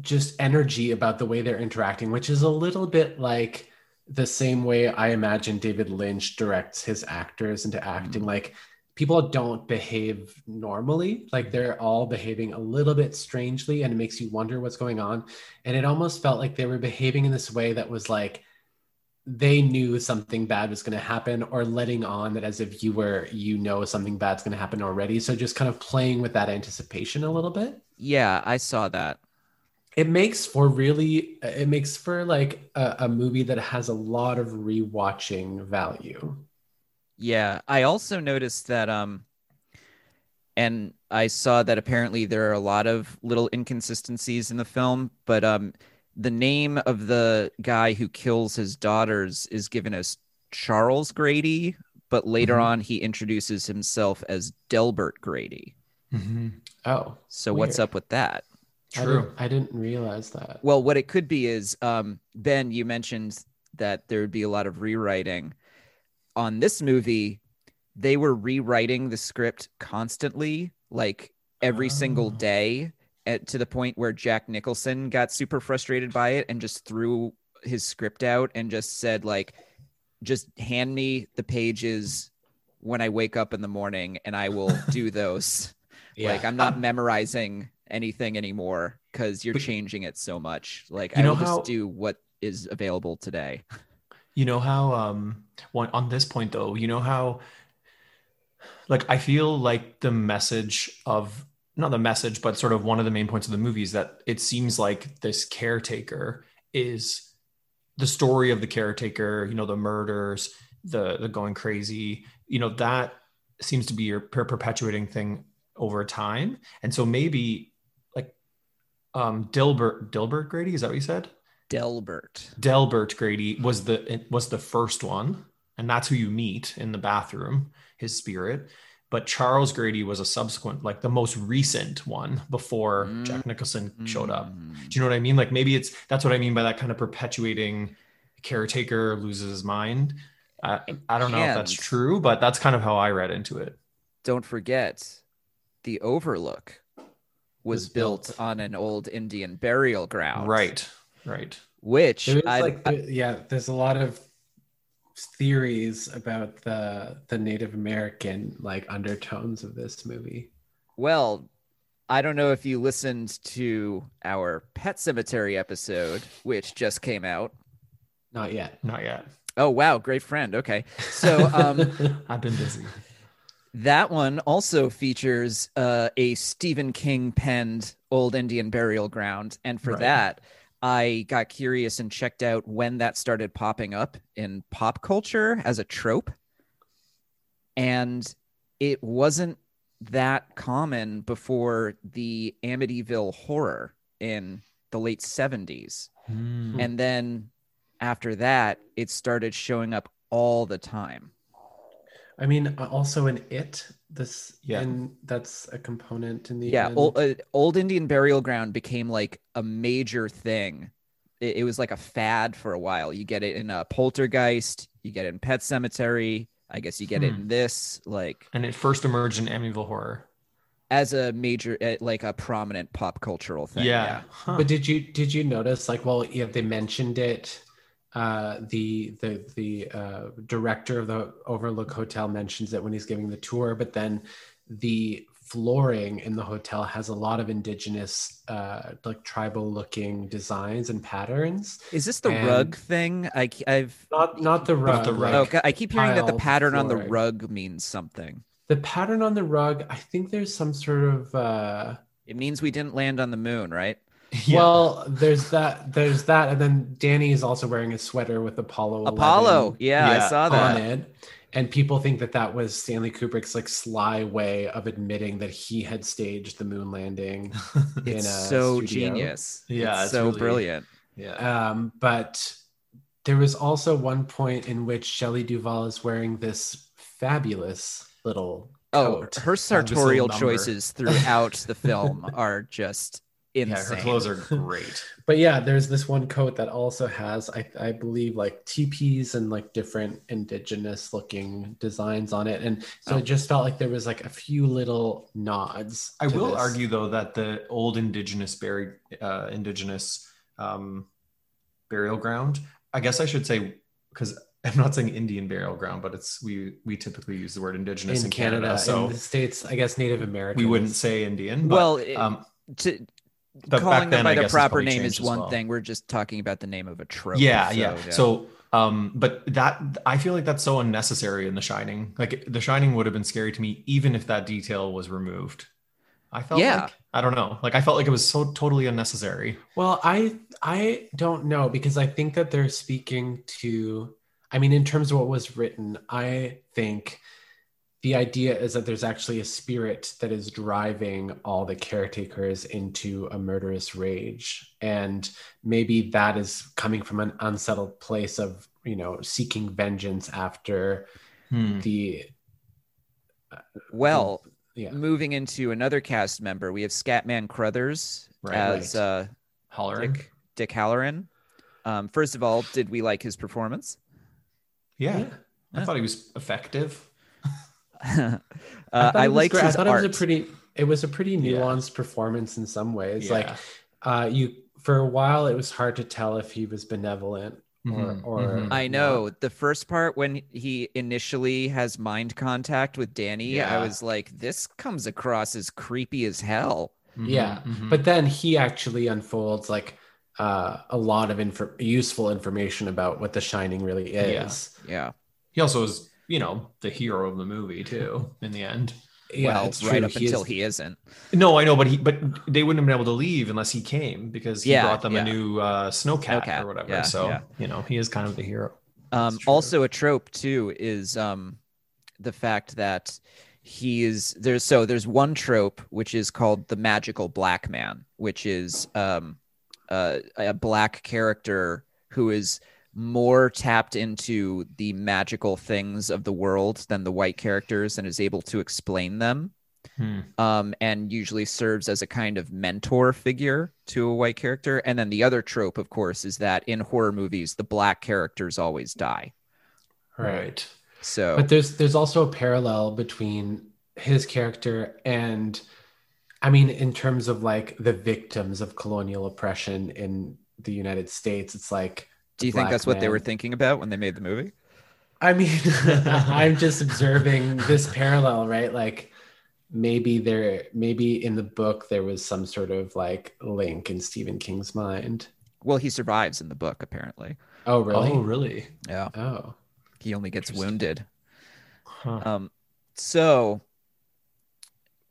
just energy about the way they're interacting, which is a little bit like the same way I imagine David Lynch directs his actors into acting. Like people don't behave normally, like mm-hmm. they're all behaving a little bit strangely, and it makes you wonder what's going on. And it almost felt like they were behaving in this way that was like they knew something bad was going to happen, or letting on that as a viewer, you know something bad's going to happen already. So just kind of playing with that anticipation a little bit Yeah, I saw that. it makes for really it makes for like a, a movie that has a lot of rewatching value Yeah, I also noticed that um and I saw that apparently there are a lot of little inconsistencies in the film, but um the name of the guy who kills his daughters is given as Charles Grady, but later Mhm. on he introduces himself as Delbert Grady. Mhm. oh So what's up with that? I True. didn't, I didn't realize that Well, what it could be is um, Ben, you mentioned that there would be a lot of rewriting. On this movie, they were rewriting the script constantly, like every single Oh. day, at, to the point where Jack Nicholson got super frustrated by it and just threw his script out and just said, like, just hand me the pages when I wake up in the morning and I will do those. Like I'm not memorizing anything anymore because you're But- changing it so much. Like I will just do what is available today. You know how um one on this point though, you know how like I feel like the message of not the message, but sort of one of the main points of the movie is that it seems like this caretaker is the story of the caretaker, you know, the murders, the the going crazy, you know, that seems to be your per- perpetuating thing over time. And so maybe like um Dilbert Dilbert Grady, is that what you said? Delbert. Delbert Grady was the was the first one, and that's who you meet in the bathroom, his spirit. But Charles Grady was a subsequent, like the most recent one before Mm. Jack Nicholson showed up. Mm. Do you know what I mean? Like maybe it's that's what I mean by that kind of perpetuating caretaker loses his mind. I I don't know if that's true, but that's kind of how I read into it. Don't forget, the Overlook was, Was built, built. on an old Indian burial ground. Right, right. Which I, like there- yeah there's a lot of theories about the the native american like undertones of this movie well, I don't know if you listened to our Pet Sematary episode, which just came out. not yet Not yet. Oh wow, great friend. Okay. So um I've been busy. That one also features uh, a Stephen King penned old Indian burial ground. And for Right. that, I got curious and checked out when that started popping up in pop culture as a trope. And it wasn't that common before the Amityville horror in the late 70s. Hmm. And then after that, it started showing up all the time. I mean, uh, also in it, this Yeah. and that's a component in the yeah old, uh, old indian burial ground became like a major thing it, it was like a fad for a while you get it in a poltergeist you get it in pet sematary i guess you get it Hmm. in this like And it first emerged in Amityville Horror. as a major uh, like a prominent pop cultural thing yeah. Huh. But did you did you notice like well yeah they mentioned it uh the the the uh director of the Overlook Hotel mentions it when he's giving the tour but then the flooring in the hotel has a lot of indigenous uh like tribal looking designs and patterns. Is this the And- rug thing? I, i've not not the rug, the rug. okay i keep hearing that the tile pattern on the rug means something. The pattern on the rug I think there's some sort of uh it means we didn't land on the moon right Yeah. Well, there's that. There's that, and then Danny is also wearing a sweater with Apollo. apollo yeah, i Yeah, saw on that it, and people think that that was Stanley Kubrick's like sly way of admitting that he had staged the moon landing. in it's a so studio. genius Yeah, it's it's so really- brilliant yeah. Um, but there was also one point in which Shelley Duvall is wearing this fabulous little Oh, coat. her sartorial choices throughout the film are just yeah, insane. her clothes are great. But yeah, there's this one coat that also has, I, I believe, like teepees and like different indigenous looking designs on it. And so Oh. it just felt like there was like a few little nods. I will this. argue though that the old indigenous buried uh, indigenous um, burial ground. I guess I should say because I'm not saying Indian burial ground, but it's we we typically use the word indigenous in in, Canada, Canada, so in the States, I guess Native American. we wouldn't say Indian. But, well, it- um, to, but calling them by I their proper name is one well. thing. We're just talking about the name of a trope. Yeah, so, yeah. So, um, but that I feel like that's so unnecessary in The Shining. Like The Shining would have been scary to me even if that detail was removed. I felt Yeah. like I don't know. Like I felt like it was so totally unnecessary. Well, I I don't know because I think that they're speaking to I mean in terms of what was written, I think the idea is that there's actually a spirit that is driving all the caretakers into a murderous rage and maybe that is coming from an unsettled place of, you know, seeking vengeance after Hmm. the well, yeah. moving into another cast member, we have Scatman Crothers Right, as right. uh, Hollering. Dick Dick Hallorann. Um, first of all, did we like his performance? Yeah. Yeah. I thought he was effective. uh, thought I, it was liked his I thought art. it was a pretty it was a pretty Yeah. nuanced performance in some ways. Yeah. Like uh you for a while it was hard to tell if he was benevolent or Mhm, or mhm. I know the first part when he initially has mind contact with Danny, I was like, this comes across as creepy as hell. Mhm, Yeah, mhm. but then he actually unfolds like uh, a lot of info- useful information about what the shining really Yeah. is Yeah. he also is, you know, the hero of the movie too. In the end. yeah, well, it's right true. up He until is- he isn't. No, I know, but he but they wouldn't have been able to leave unless he came because he Yeah, brought them yeah. a new uh, snowcat, Snowcat, or whatever. yeah, so you know, he is kind of the hero. Um, also, a trope too is um, the fact that he is there's so there's one trope which is called the magical black man, which is um, uh, a black character who is more tapped into the magical things of the world than the white characters and is able to explain them. Hmm. um, and usually serves as a kind of mentor figure to a white character. And then the other trope, of course, is that in horror movies, the black characters always die. right. So, But there's there's also a parallel between his character and I mean in terms of like the victims of colonial oppression in the United States it's like do you think black that's what they were thinking about when they made the movie? I mean I'm just observing this parallel right like maybe there maybe in the book there was some sort of like link in Stephen King's mind. Well, he survives in the book, apparently. Oh really? Oh, really? Yeah. Oh. He only gets wounded. Huh. Um, so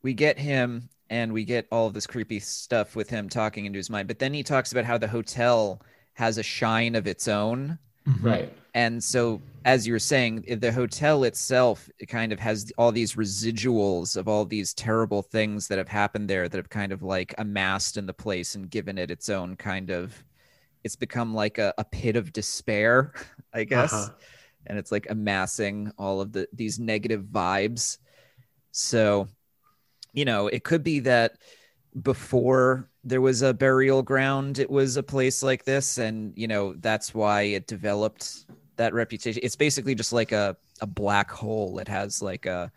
we get him and we get all of this creepy stuff with him talking into his mind. But then he talks about how the hotel has a shine of its own. Right. And so, as you were saying, the hotel itself it kind of has all these residuals of all these terrible things that have happened there that have kind of like amassed in the place and given it its own kind of. It's become like a, a pit of despair, I guess, Uh-huh. and it's like amassing all of the these negative vibes. So, you know, it could be that before there was a burial ground, it was a place like this, and you know that's why it developed that reputation. It's basically just like a a black hole. It has like a,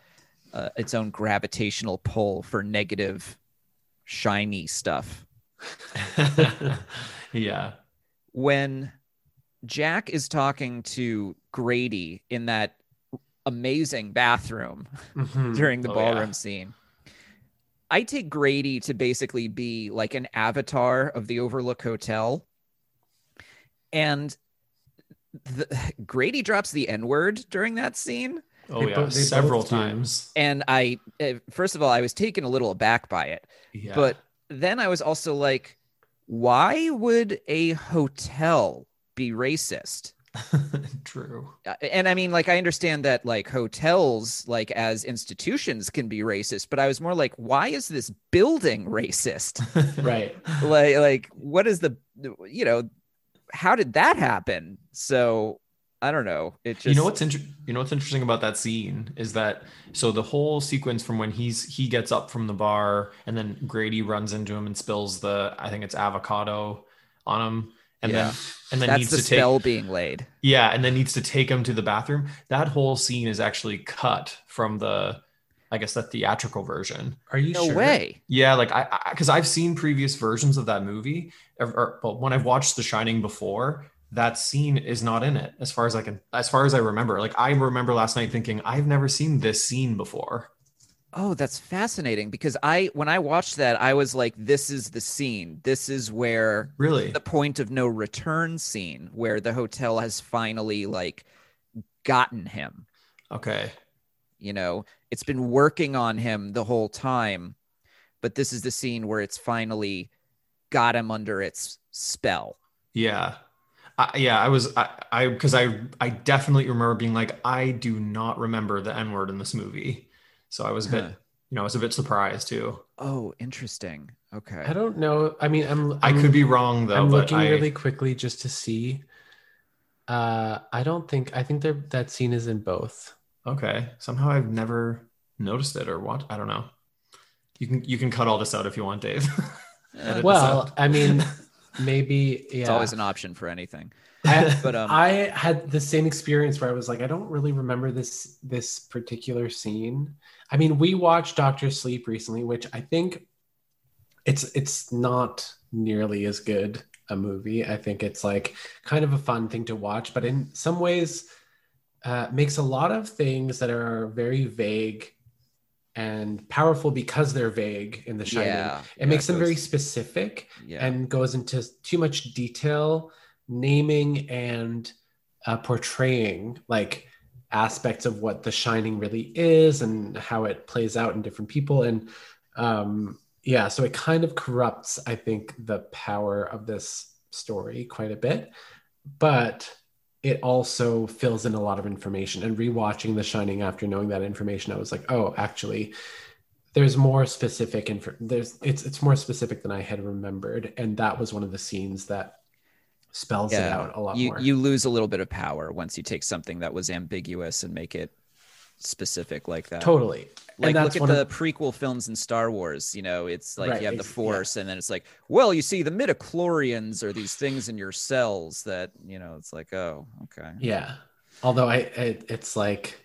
a its own gravitational pull for negative, shiny stuff. yeah. When Jack is talking to Grady in that amazing bathroom Mhm. during the Oh, yeah. ballroom scene. I take Grady to basically be like an avatar of the Overlook Hotel. And the, Grady drops the N word during that scene. Oh They yeah. bo- they Several times. And I, eh, first of all, I was taken a little aback by it. Yeah. But then I was also like, why would a hotel be racist? true. Uh, and i mean like i understand that like hotels like as institutions can be racist but i was more like why is this building racist Right. like like what is the you know how did that happen so i don't know it just you know what's inter- you know what's interesting about that scene is that so the whole sequence from when he's he gets up from the bar and then Grady runs into him and spills the I think it's avocado on him and Yeah. then and then that's needs the to take spell being laid. Yeah and then needs to take him to the bathroom. That whole scene is actually cut from the I guess the theatrical version. Are you no sure? way. Yeah like I because I've seen previous versions of that movie or, or- but when I've watched The Shining before that scene is not in it as far as I can as far as I remember. Like I remember last night thinking I've never seen this scene before oh that's fascinating because i when i watched that i was like this is the scene. This is where really? the point of no return scene where the hotel has finally like gotten him. Okay. You know it's been working on him the whole time but this is the scene where it's finally got him under its spell. Yeah. I, yeah I was I I because I I definitely remember being like I do not remember the N word in this movie so I was a bit Huh. you know I was a bit surprised too oh interesting okay I don't know. I mean, I'm. I I'm- could be wrong though I'm but looking I, really quickly just to see. Uh, I don't think. I think there that scene is in both. Okay. Somehow I've never noticed it or what? I don't know. You can you can cut all this out if you want, Dave. Edit Well. I mean, maybe yeah. it's always an option for anything I, but um I had the same experience where I was like, I don't really remember this this particular scene. I mean, we watched Doctor Sleep recently, which I think it's it's not nearly as good a movie. I think it's like kind of a fun thing to watch, but in some ways, uh, makes a lot of things that are very vague and powerful because they're vague in The Shining. yeah It makes them very specific yeah and goes into too much detail naming and uh, portraying like aspects of what the shining really is and how it plays out in different people. And um yeah so it kind of corrupts i think the power of this story quite a bit but it also fills in a lot of information. And rewatching the shining after knowing that information i was like oh actually there's more specific info there's it's it's more specific than i had remembered. And that was one of the scenes that spells it out a lot you more you lose a little bit of power once you take something that was ambiguous and make it specific like that totally like look at the of prequel films in Star Wars. You know, it's like Right, you have the ex- yeah. Force, and then it's like, well, you see, the midichlorians are these things in your cells that you know. It's like, oh, okay, yeah although i it, it's like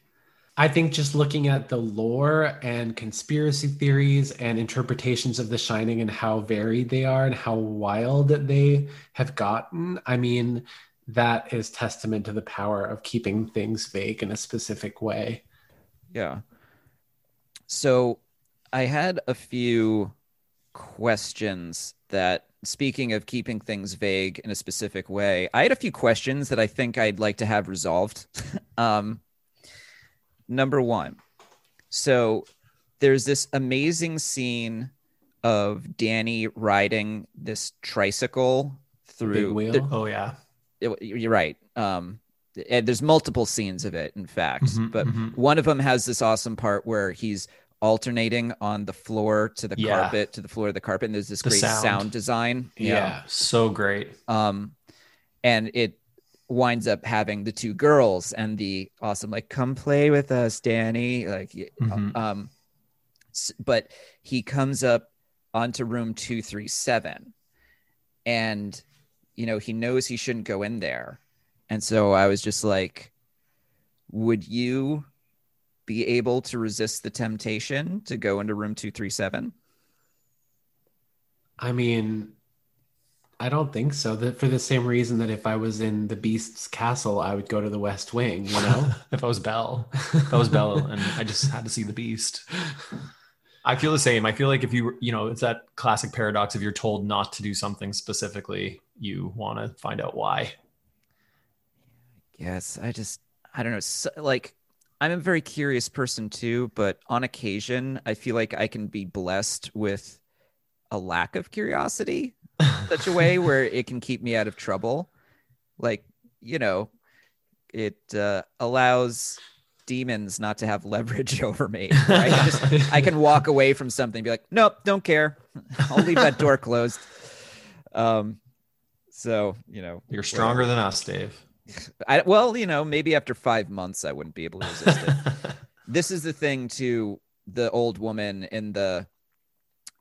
i think just looking at the lore and conspiracy theories and interpretations of the shining and how varied they are and how wild they have gotten i mean that is testament to the power of keeping things vague in a specific way yeah. So, I had a few questions that. Speaking of keeping things vague in a specific way, I had a few questions that I think I'd like to have resolved. um, number one, So there's this amazing scene of Danny riding this tricycle through. wheel. there- Oh yeah. it- you're right. Um, and there's multiple scenes of it, in fact, Mhm, but mhm. one of them has this awesome part where he's alternating on the floor to the Yeah. carpet to the floor of the carpet, and there's this The great sound. sound, design. yeah. So great. Um, and it winds up having the two girls and the awesome like, "Come play with us, Danny." Like, y- Mhm. um, but he comes up onto room two three seven, and you know he knows he shouldn't go in there, and so I was just like, "Would you?" Be able to resist the temptation to go into room 237? I mean, I don't think so. That for the same reason that if I was in the Beast's castle, I would go to the West Wing. You know. if I was Belle, if I was Belle, and I just had to see the Beast. I feel the same. I feel like if you, you know, it's that classic paradox. If you're told not to do something specifically, you want to find out why. Yes, I just I don't know. So, like I'm a very curious person too, but on occasion I feel like I can be blessed with a lack of curiosity in such a way where it can keep me out of trouble. Like, you know, it uh, allows demons not to have leverage over me. I can just I can walk away from something and be like, "Nope, don't care. I'll leave that door closed." Um so, you know, You're stronger than us, Dave. I, well, you know, maybe after five months, I wouldn't be able to resist it. this is the thing to the old woman in the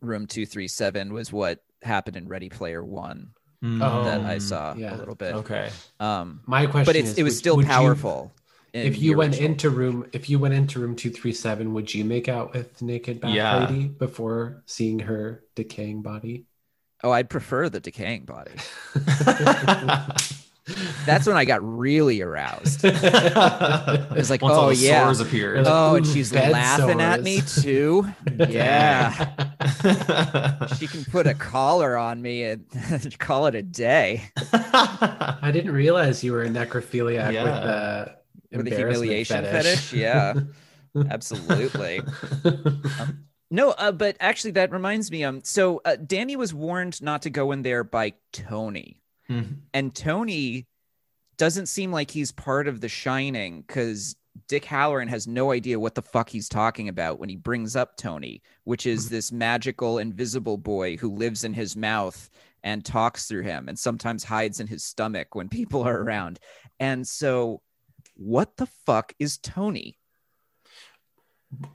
room 237 was what happened in Ready Player One Oh, that I Mm, saw yeah. a little bit. Okay. Um, My question but it's, is, it was would- still would powerful. in if you went original. into room, if you went into room two three seven, would you make out with naked bath Yeah. lady before seeing her decaying body? oh, I'd prefer the decaying body. That's when I got really aroused. it was like, Once all oh, the yeah. sores appeared. You're Oh, and she's bed laughing at me too. Yeah. she can put a collar on me and call it a day. I didn't realize you were a necrophiliac Yeah. with the with a embarrassment humiliation fetish. Yeah, absolutely. No, uh, but actually, that reminds me. Um, so uh, Danny was warned not to go in there by Tony, Mhm. and Tony doesn't seem like he's part of The Shining because Dick Hallorann has no idea what the fuck he's talking about when he brings up Tony, which is this magical invisible boy who lives in his mouth and talks through him, and sometimes hides in his stomach when people are around. And so, what the fuck is Tony?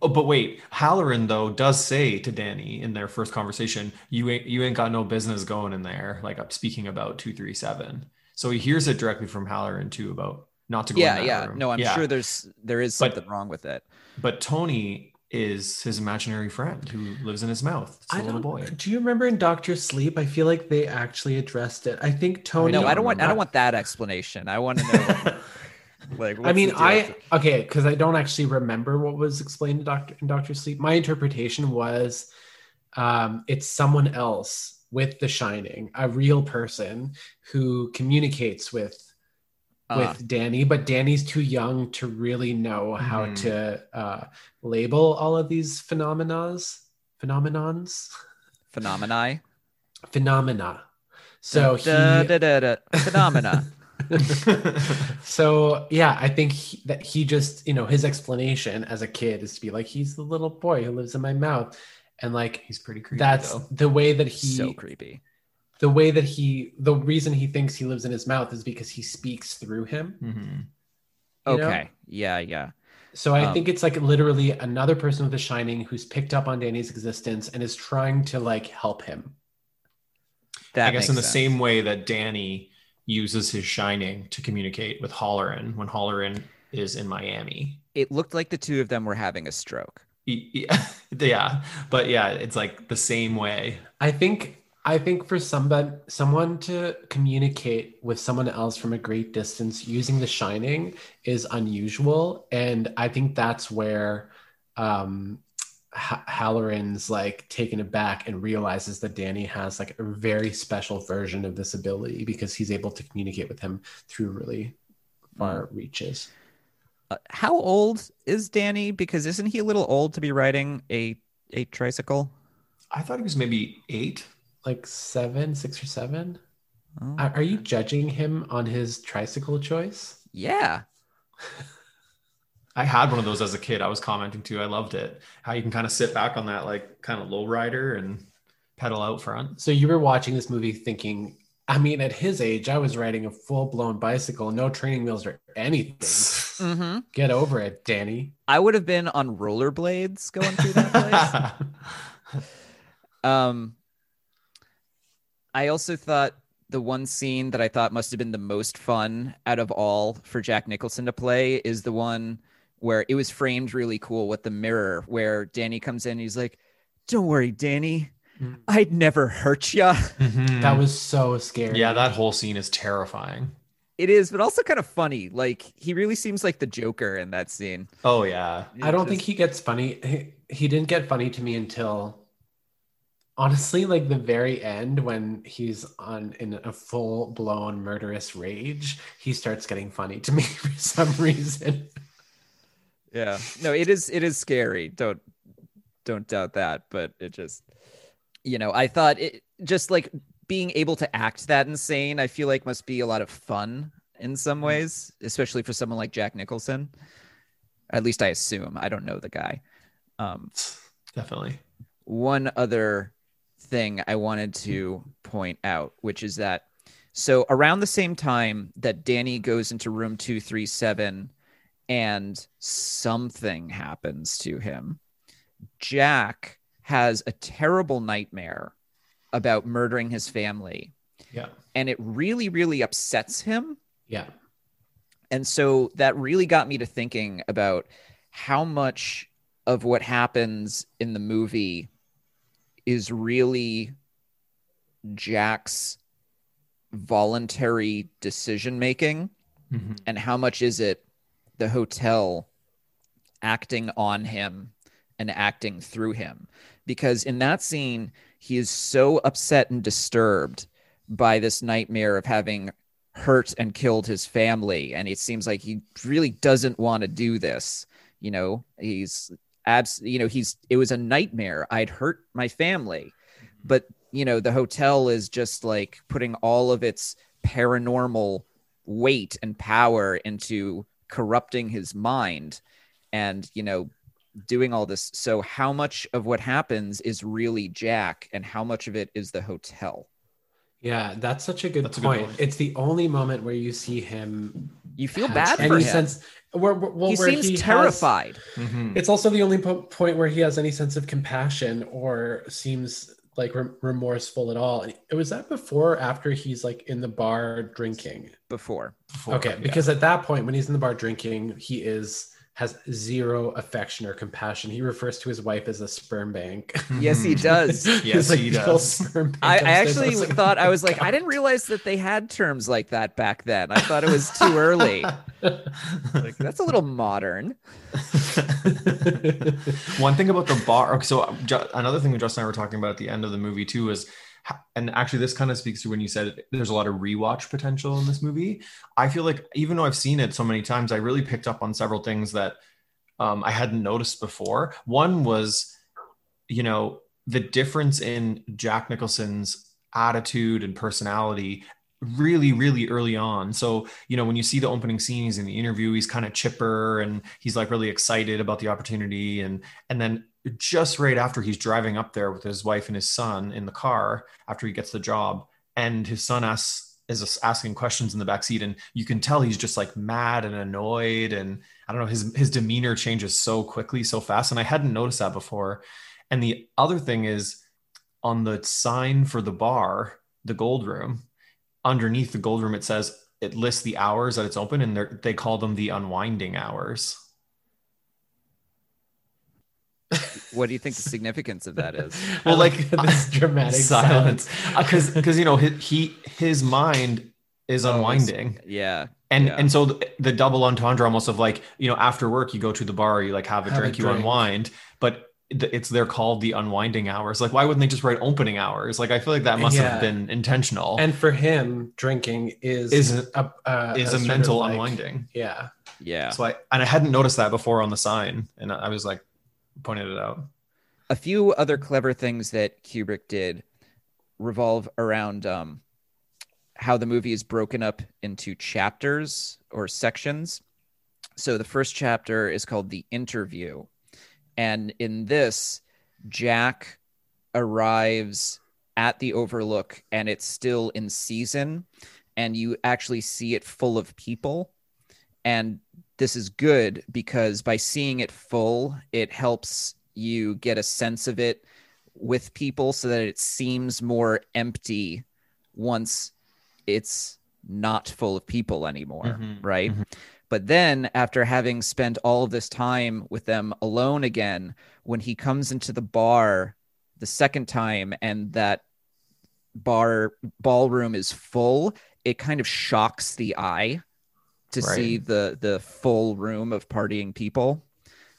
Oh, but wait, Hallorann though does say to Danny in their first conversation, "You ain't you ain't got no business going in there." Like I'm speaking about two three seven. So he hears it directly from Hallorann too about not to go. yeah in that yeah room. no i'm Yeah. sure there's there is But- something wrong with it But Tony is his imaginary friend who lives in his mouth. It's a I little don't, boy. Do you remember in Doctor Sleep? I feel like they actually addressed it. I think Tony. no don't i don't want i don't want that explanation i want to know like I mean, I okay because I don't actually remember what was explained to Doctor in Doctor Sleep. My interpretation was, um, it's someone else with The Shining, a real person who communicates with Uh, with Danny, but Danny's too young to really know how Mhm. to uh, label all of these phenomenons, phenomenons, phenomena phenomena. So he, da, da, da, da, phenomena so yeah, I think he, that he just, you know, his explanation as a kid is to be like, he's the little boy who lives in my mouth, and like He's pretty creepy. that's though. the way that he, so creepy the way that he, the reason he thinks he lives in his mouth is because he speaks through him. Mhm. you know? okay yeah yeah So I Um, think it's like literally another person with The Shining who's picked up on Danny's existence and is trying to like help him. that I guess in the sense. same way that Danny uses his shining to communicate with Hallorann when Hallorann is in Miami. it looked like the two of them were having a stroke Yeah, yeah, but yeah, it's like the same way. I think I think for somebody someone to communicate with someone else from a great distance using the shining is unusual and I think that's where um H- Hallorann's like taken aback and realizes that Danny has like a very special version of this ability because he's able to communicate with him through really far reaches. Uh, how old is Danny? Because isn't he a little old to be riding a a tricycle? I thought he was maybe eight. Like seven, six or seven. Oh, Are are you judging him on his tricycle choice? yeah. I had one of those as a kid. I was commenting too. I loved it. How you can kind of sit back on that like kind of low rider and pedal out front. So you were watching this movie thinking, I mean, at his age, I was riding a full blown bicycle, no training wheels or anything. hmm Get over it, Danny. I would have been on rollerblades going through that place. Um, I also thought the one scene that I thought must have been the most fun out of all for Jack Nicholson to play is the one where it was framed really cool with the mirror, where Danny comes in. and he's like, "Don't worry, Danny, Mm. I'd never hurt ya." That was so scary. yeah, that whole scene is terrifying. It is, but also kind of funny. Like he really seems like the Joker in that scene. Oh yeah. I don't Just- think he gets funny. He, he didn't get funny to me until honestly, like the very end when he's on in a full blown murderous rage. He starts getting funny to me for some reason. Yeah. No, it is it is scary. Don't don't doubt that, but it just you know, I thought it just like being able to act that insane, I feel like must be a lot of fun in some ways, especially for someone like Jack Nicholson. At least I assume. I don't know the guy. Um Definitely. one other thing I wanted to point out, which is that so around the same time that Danny goes into room 237 and something happens to him, Jack has a terrible nightmare about murdering his family. Yeah. And it really, really upsets him. Yeah. And so that really got me to thinking about how much of what happens in the movie is really Jack's voluntary decision making Mhm. and how much is it the hotel acting on him and acting through him. Because in that scene he is so upset and disturbed by this nightmare of having hurt and killed his family. And it seems like he really doesn't want to do this you know? He's abs you know he's it was a nightmare. I'd hurt my family. Mm-hmm. But you know the hotel is just like putting all of its paranormal weight and power into corrupting his mind and you know doing all this so how much of what happens is really jack and how much of it is the hotel Yeah, that's such a good That's a good point. point. It's the only moment where you see him you feel have bad for any him sense where, where- well, he where seems has- terrified Mhm. it's also the only po- point where he has any sense of compassion or seems like rem- remorseful at all. And Was that before or after he's like in the bar drinking? before Before, Okay, yeah. because at that point when he's in the bar drinking, he is has zero affection or compassion. He refers to his wife as a sperm bank. yes he does Yes, like, he does. sperm I, I actually was like, thought I was "Oh, like, I didn't realize that they had terms like that back then. I thought it was too early. Like that's a little modern. One thing about the bar. So uh, another thing that Justin and I were talking about at the end of the movie too is, ho- and actually this kind of speaks to when you said there's a lot of rewatch potential in this movie. I feel like even though I've seen it so many times, I really picked up on several things that um, I hadn't noticed before. One was, you know, the difference in Jack Nicholson's attitude and personality really really early on so you know when you see the opening scene he's in the interview he's kind of chipper and he's like really excited about the opportunity and and then just right after he's driving up there with his wife and his son in the car after he gets the job and his son asks is asking questions in the back seat and you can tell he's just like mad and annoyed and i don't know his his demeanor changes so quickly so fast and i hadn't noticed that before. And the other thing is on the sign for the bar the gold room underneath the gold room it says it lists the hours that it's open and they call them the unwinding hours What do you think the significance of that is? Well, like, this dramatic silence silence. because because you know his, he his mind is Oh, unwinding Yeah. and Yeah. and so the, the double entendre almost of like you know after work you go to the bar you like have a Have a drink you unwind but it's they're called the unwinding hours like why wouldn't they just write opening hours like i feel like that must Yeah. have been intentional And for him, drinking is Is a- a, uh, is a sort of mental like- unwinding Yeah, Yeah. So I and I hadn't noticed that before on the sign, and I was like pointed it out. a few other clever things that Kubrick did revolve around um, how the movie is broken up into chapters or sections. So the first chapter is called The Interview. And in this, Jack arrives at the Overlook and it's still in season. And you actually see it full of people. And this is good because by seeing it full, it helps you get a sense of it with people so that it seems more empty once it's not full of people anymore, Mhm, right? mhm. But then, after having spent all of this time with them alone again, when he comes into the bar the second time and that bar ballroom is full, it kind of shocks the eye to Right. see the the full room of partying people.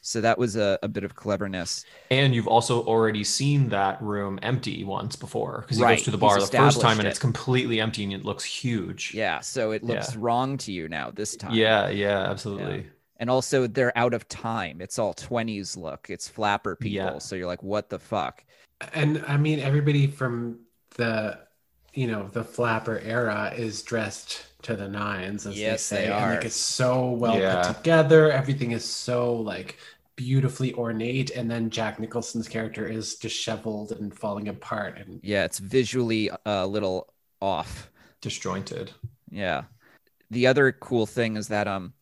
So that was a, a bit of cleverness. And you've also already seen that room empty once before because he Right, goes to the he's bar the first time and it. it's completely empty and it looks huge. Yeah, so it looks Yeah. wrong to you now this time. Yeah, yeah, absolutely. And also they're out of time. It's all 20s look. It's flapper people. Yeah. So you're like, what the fuck? And I mean, everybody from the, you know, the flapper era is dressed to the nines, as Yes, they they say. And like it's so well Yeah. put together. Everything is so like beautifully ornate. And then Jack Nicholson's character is disheveled and falling apart. And Yeah, it's visually a little off. Disjointed. Yeah. The other cool thing is that um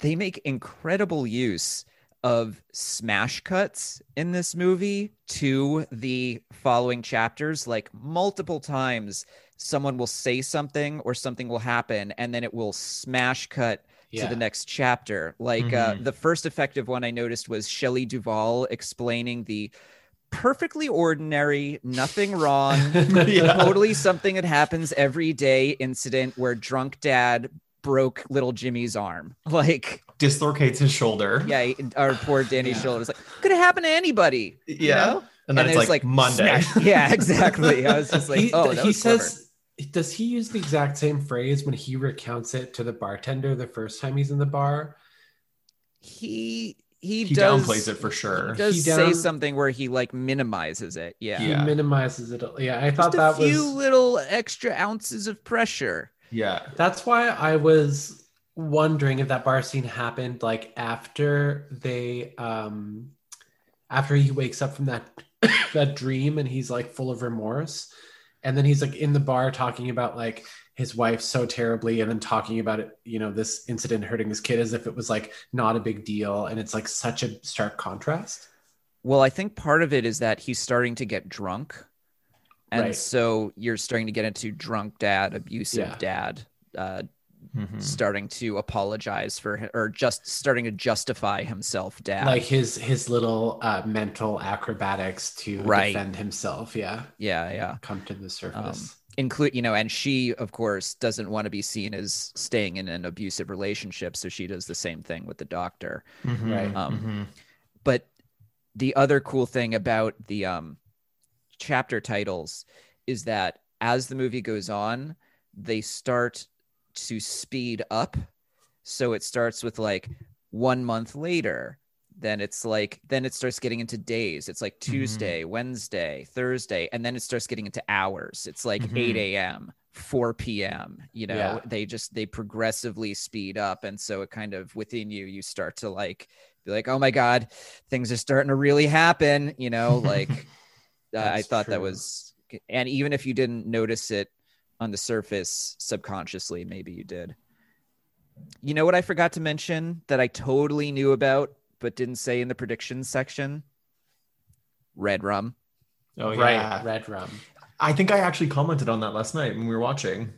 they make incredible use of smash cuts in this movie to the following chapters like multiple times someone will say something or something will happen and then it will smash cut yeah. to the next chapter. Like uh, Mhm. the first effective one I noticed was Shelley Duvall explaining the perfectly ordinary, nothing wrong, Yeah. totally something that happens every day incident where drunk dad broke little Jimmy's arm. Like, Dislocates his shoulder. yeah, he- our poor Danny's Yeah. Shoulders like could have happened to anybody. you Yeah. know? And then And it's it's like, like Monday. smash- yeah, exactly. I was just like, he, oh, that he was clever. says, does he use the exact same phrase when he recounts it to the bartender the first time he's in the bar? he he, he does downplays it for sure. He does He say something where he like minimizes it. Yeah. Yeah. He minimizes it. Yeah, I thought Just a that few was. little extra ounces of pressure. Yeah. That's why I was wondering if that bar scene happened like after they um after he wakes up from that that dream and he's like full of remorse and then he's like in the bar talking about like his wife so terribly and then talking about it you know this incident hurting his kid as if it was like not a big deal and it's like such a stark contrast Well, I think part of it is that he's starting to get drunk. And Right. so you're starting to get into drunk dad, abusive Yeah. dad, uh, Mhm. starting to apologize for hi- or just starting to justify himself dad. like his his little uh mental acrobatics to Right. defend himself yeah yeah, yeah. come to the surface include you know and she of course doesn't want to be seen as staying in an abusive relationship so she does the same thing with the doctor Mhm. Right. Um, Mhm. but the other cool thing about the um chapter titles is that as the movie goes on they start to speed up. So it starts with like one month later then it's like then it starts getting into days. It's like tuesday wednesday thursday and then it starts getting into hours. It's like Mhm. 8 a.m 4 p.m you know? Yeah. they just they progressively speed up. And so it kind of within you you start to like be like oh my god things are starting to really happen you know? Like uh, i thought that was and even if you didn't notice it on the surface subconsciously maybe you did you know what i forgot to mention that i totally knew about but didn't say in the predictions section red rum Oh right yeah. red rum I think I actually commented on that last night when we were watching.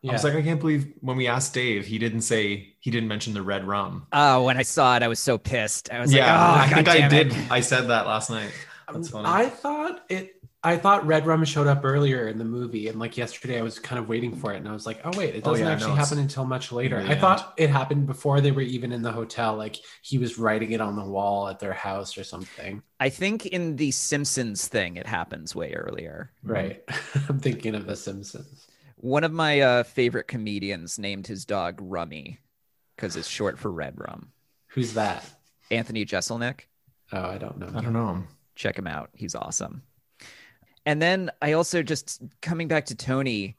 yeah I was like, I can't believe when we asked Dave, he didn't say he didn't mention the red rum. oh when i saw it i was so pissed i was yeah, like I oh think I did. it. I said that last night. That's funny. I thought it. I thought Red Rum showed up earlier in the movie, and like yesterday, I was kind of waiting for it, and I was like, "Oh wait, it Oh, doesn't yeah, actually no, happen until much later." near I thought it happened before they were even in the hotel. Like he was writing it on the wall at their house or something. i think in the simpsons thing it happens way earlier Right. I'm thinking of The Simpsons. one of my uh, favorite comedians named his dog rummy because it's short for red rum. Who's that? Anthony Jeselnik. Oh, I don't know. I don't know. Him. Check him out. He's awesome. And then I also just coming back to Tony,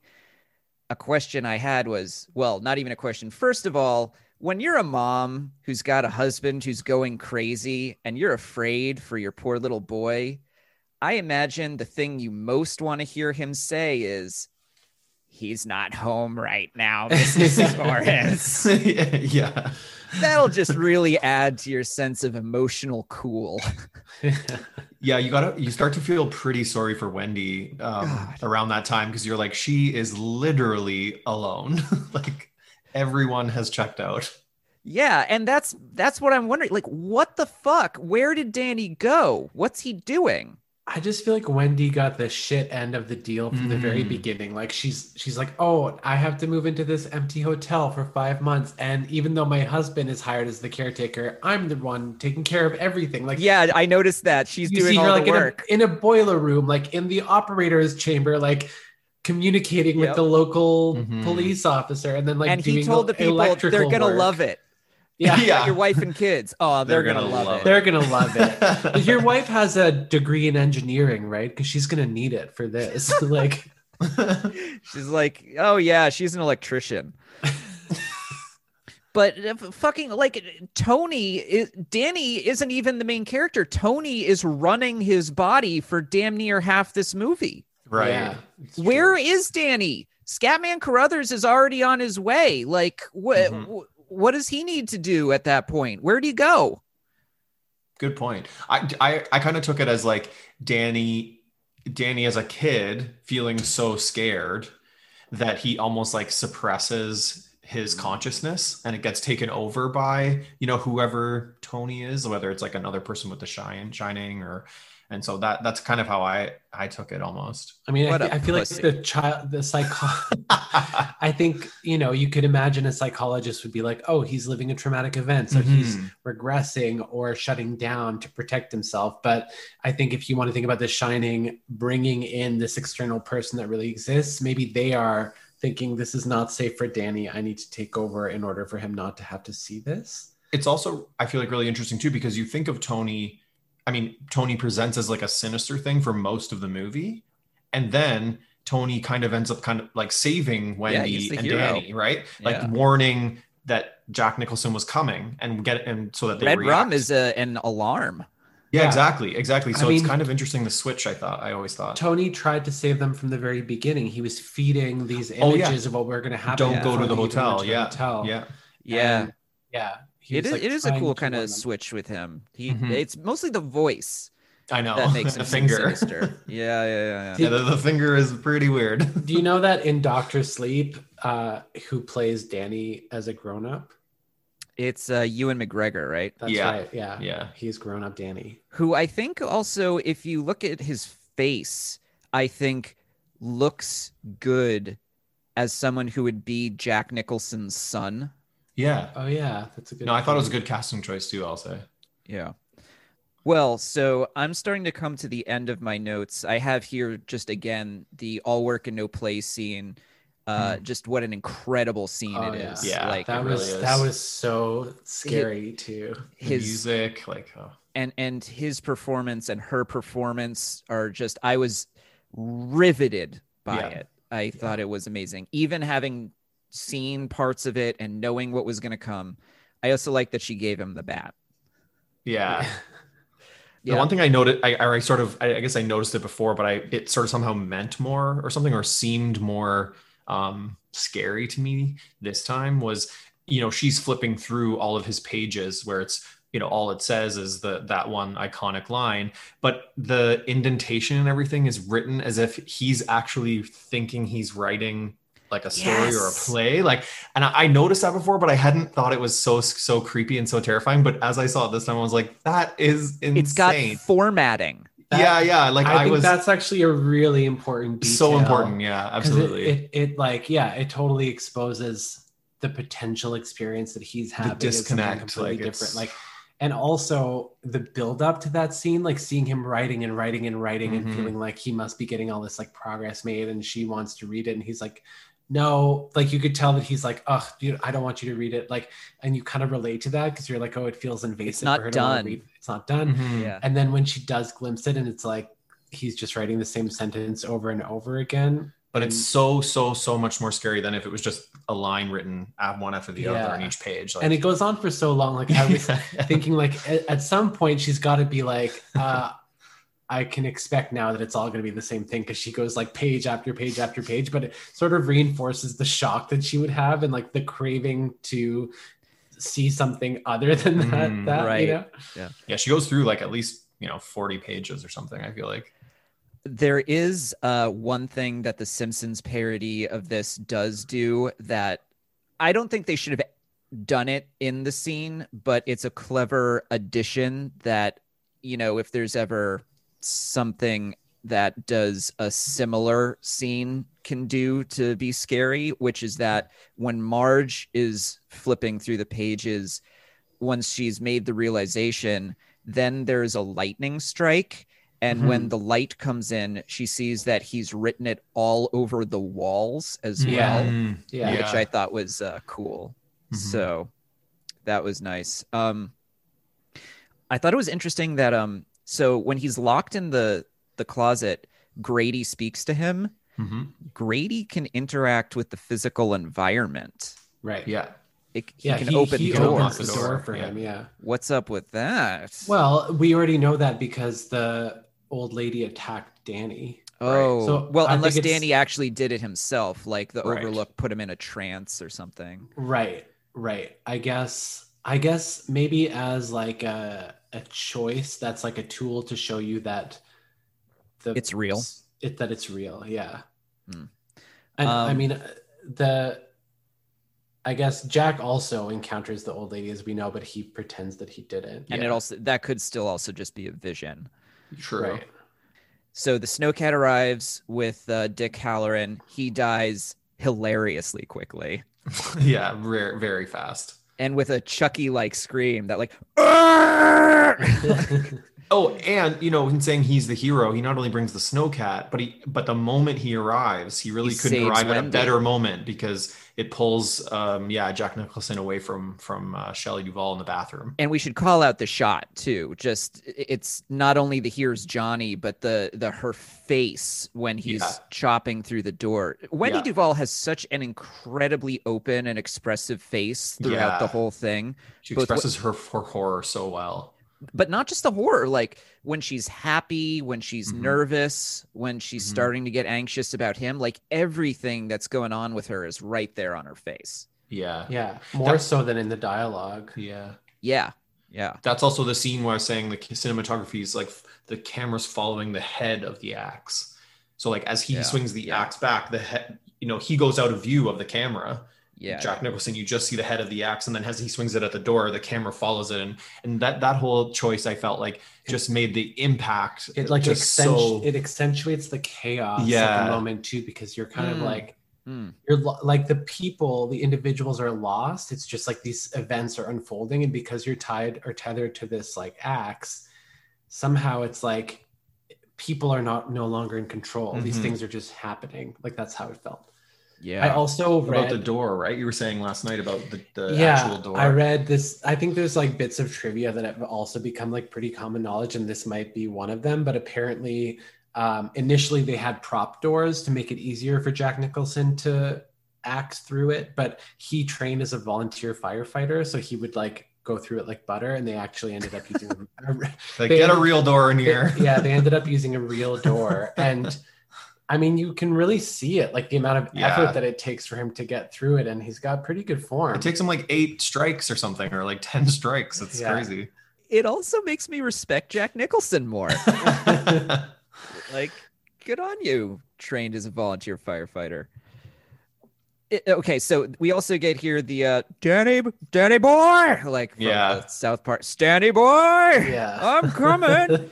a question I had was well, not even a question. First of all, when you're a mom who's got a husband who's going crazy and you're afraid for your poor little boy, I imagine the thing you most want to hear him say is, He's not home right now, Mrs. Morris. yeah. That'll just really add to your sense of emotional cool. Yeah, you gotta you start to feel pretty sorry for Wendy um, around that time because you're like, she is literally alone. like everyone has checked out. Yeah, and that's that's what I'm wondering. Like, what the fuck? Where did Danny go? What's he doing? I just feel like Wendy got the shit end of the deal from the very Mm. beginning. Like she's she's like, "Oh, I have to move into this empty hotel for 5 months and even though my husband is hired as the caretaker, I'm the one taking care of everything." Like Yeah, I noticed that she's doing her all like the in a, work. in a boiler room, like in the operator's chamber, like communicating with the local Mhm. police officer and then like and he told the people they're gonna work. love it. Yeah. Yeah. Your wife and kids. Oh, they're, They're gonna, gonna love, love it. They're gonna love it. Your wife has a degree in engineering, right? Because she's gonna need it for this. like, She's like, oh yeah, she's an electrician. but uh, fucking like Tony, is, Danny isn't even the main character. Tony is running his body for damn near half this movie. right. yeah, it's Where true. is Danny? Scatman Carruthers is already on his way. Like, what? Mhm. What does he need to do at that point? Where'd he go? Good point. I I, I kind of took it as like Danny Danny as a kid feeling so scared that he almost like suppresses his mm. consciousness and it gets taken over by you know whoever Tony is whether it's like another person with the shine shining or and so that that's kind of how I I took it almost. I mean, I, What a thi- I feel pussy. like the child, the psycho. I think you know you could imagine a psychologist would be like, "Oh, he's living a traumatic event, so he's Mhm. regressing or shutting down to protect himself." But I think if you want to think about The Shining, bringing in this external person that really exists, maybe they are thinking this is not safe for Danny. I need to take over in order for him not to have to see this. it's also I feel like really interesting too because you think of Tony. I mean, Tony presents as like a sinister thing for most of the movie, and then Tony kind of ends up kind of like saving Wendy the and hero. Danny, right? Like Yeah. warning that Jack Nicholson was coming and get and so that they Red rum is a, an alarm. yeah, Yeah. exactly, exactly. I So it's mean- kind of interesting the switch. I thought I always thought Tony tried to save them from the very beginning. He was feeding these Oh, yeah. images of what we're going to happen. don't go to the they even went hotel. to Yeah, hotel. yeah. Yeah. And, yeah. He It was, is, like, it is a cool kind of switch with him. He Mhm. it's mostly the voice I know that makes him the seem finger. sinister. Yeah, yeah, yeah, yeah. Yeah, the, the finger is pretty weird. Do you know that in Doctor Sleep, uh, who plays Danny as a grown up? It's uh, Ewan McGregor, right? That's Yeah. right. Yeah. yeah, He's grown up Danny. Who I think also, if you look at his face, I think looks good as someone who would be Jack Nicholson's son. Yeah. Oh, yeah. That's a good No, I thought it was a good casting choice too. I'll say. Yeah. Well, so I'm starting to come to the end of my notes. I have here just again the all work and no play scene. Uh, Just what an incredible scene Oh, it yeah. is. Yeah, like That was really that is. was so scary too. The his music, like, oh. and and his performance and her performance are just I was riveted by Yeah. it. I thought it was amazing. Even having seen parts of it and knowing what was going to come. I also like that she gave him the bat. yeah. Yeah. The one thing I noted, I, I sort of, I, I guess I noticed it before, but I, it sort of somehow meant more or something, or seemed more um, scary to me this time was, you know, she's flipping through all of his pages where it's, you know, all it says is the that one iconic line, but the indentation and everything is written as if he's actually thinking he's writing like a story or a play like and I, I noticed that before but i hadn't thought it was so so creepy and so terrifying but as i saw it this time i was like that is insane It's got formatting. That- yeah yeah like I, i, think was that's actually a really important detail. so important yeah absolutely It, it, like yeah, it totally exposes the potential experience that he's having. as something disconnect, completely like, different. it's- Like, and also the build up to that scene, like seeing him writing and writing and writing Mhm. and feeling like he must be getting all this like progress made, and she wants to read it, and he's like, no, like you could tell that he's like, oh, dude, I don't want you to read it. Like, and you kind of relate to that because you're like, oh, it feels invasive. It's not for her to done. read. It's not done. Mhm. Yeah. And then when she does glimpse it, and it's like he's just writing the same sentence over and over again. But it's so so so much more scary than if it was just a line written at one after the Yeah. other on each page. Like, and it goes on for so long. Like I was thinking, like at, at some point she's got to be like, uh, I can expect now that it's all going to be the same thing because she goes like page after page after page, but it sort of reinforces the shock that she would have and like the craving to see something other than that. Mhm. that Right. You know? yeah, she goes through like at least you know forty pages or something. I feel like. There is uh, one thing that the Simpsons parody of this does do that I don't think they should have done it in the scene, but it's a clever addition that, you know, if there's ever something that does a similar scene can do to be scary, which is that when Marge is flipping through the pages, once she's made the realization, then there's a lightning strike. And when the light comes in, she sees that he's written it all over the walls as Yeah. well, Mm, Yeah. which I thought was uh, cool. Mhm. So that was nice. Um, I thought it was interesting that um, so when he's locked in the the closet, Grady speaks to him. Mhm. Grady can interact with the physical environment. Right. Yeah. It, he Yeah. can he, open he doors. opens the door for yeah. him. Yeah. What's up with that? Well, we already know that because the old lady attacked Danny. oh, So well, I unless Danny actually did it himself, like the Right. Overlook put him in a trance or something. Right, right. I guess I guess maybe as like a a choice that's like a tool to show you that the It's real. It that it's real, yeah. Hmm. And I Um, mean the I guess Jack also encounters the old lady as we know, but he pretends that he didn't. And Yeah. it also that could still also just be a vision. True. Right. So the snowcat arrives with uh, Dick Hallorann. He dies hilariously quickly. yeah. Very very fast. And with a Chucky like scream that like Oh, and you know, in saying he's the hero, he not only brings the snowcat, but he but the moment he arrives, he really He couldn't saves arrive at a better moment because it pulls um yeah, Jack Nicholson away from from uh, Shelley Duvall in the bathroom. and we should call out the shot too. Just it's not only the here's Johnny, but the the her face when he's Yeah. chopping through the door. Wendy Yeah. Duvall has such an incredibly open and expressive face throughout the whole thing. She Both expresses her, her horror so well. But not just the horror like when she's happy when she's Mhm. nervous when she's Mhm. starting to get anxious about him like everything that's going on with her is right there on her face Yeah. yeah, more That- so than in the dialogue. Yeah. yeah yeah That's also the scene where I was saying the cinematography is like the camera's following the head of the axe. So like as he Yeah. swings the Yeah. axe back, the head, you know, he goes out of view of the camera. Yeah Jack Nicholson, you just see the head of the axe, and then as he swings it at the door, the camera follows it, and and that that whole choice I felt like just made the impact It like just accentu- so it accentuates the chaos of the moment too, because you're kind of Mm. like Hmm. you're lo- like the people the individuals are lost it's just like these events are unfolding and because you're tied or tethered to this like axe somehow it's like people are not no longer in control these Mhm. things are just happening like that's how it felt yeah i also about the door, right? You were saying last night about the, the yeah actual door. i read this i think there's like bits of trivia that have also become like pretty common knowledge and this might be one of them but apparently um, initially they had prop doors to make it easier for jack nicholson to axe through it but he trained as a volunteer firefighter so he would like go through it like butter and they actually ended up using a, like, they- get a real door in here. yeah they ended up using a real door and i mean you can really see it like the amount of Yeah. effort that it takes for him to get through it and he's got pretty good form It takes him like eight strikes or something, or like ten strikes. It's Yeah. crazy. it also makes me respect jack nicholson more like good on you trained as a volunteer firefighter It- okay so we also get here the uh danny danny boy like from Yeah. the south park stanny boy yeah i'm coming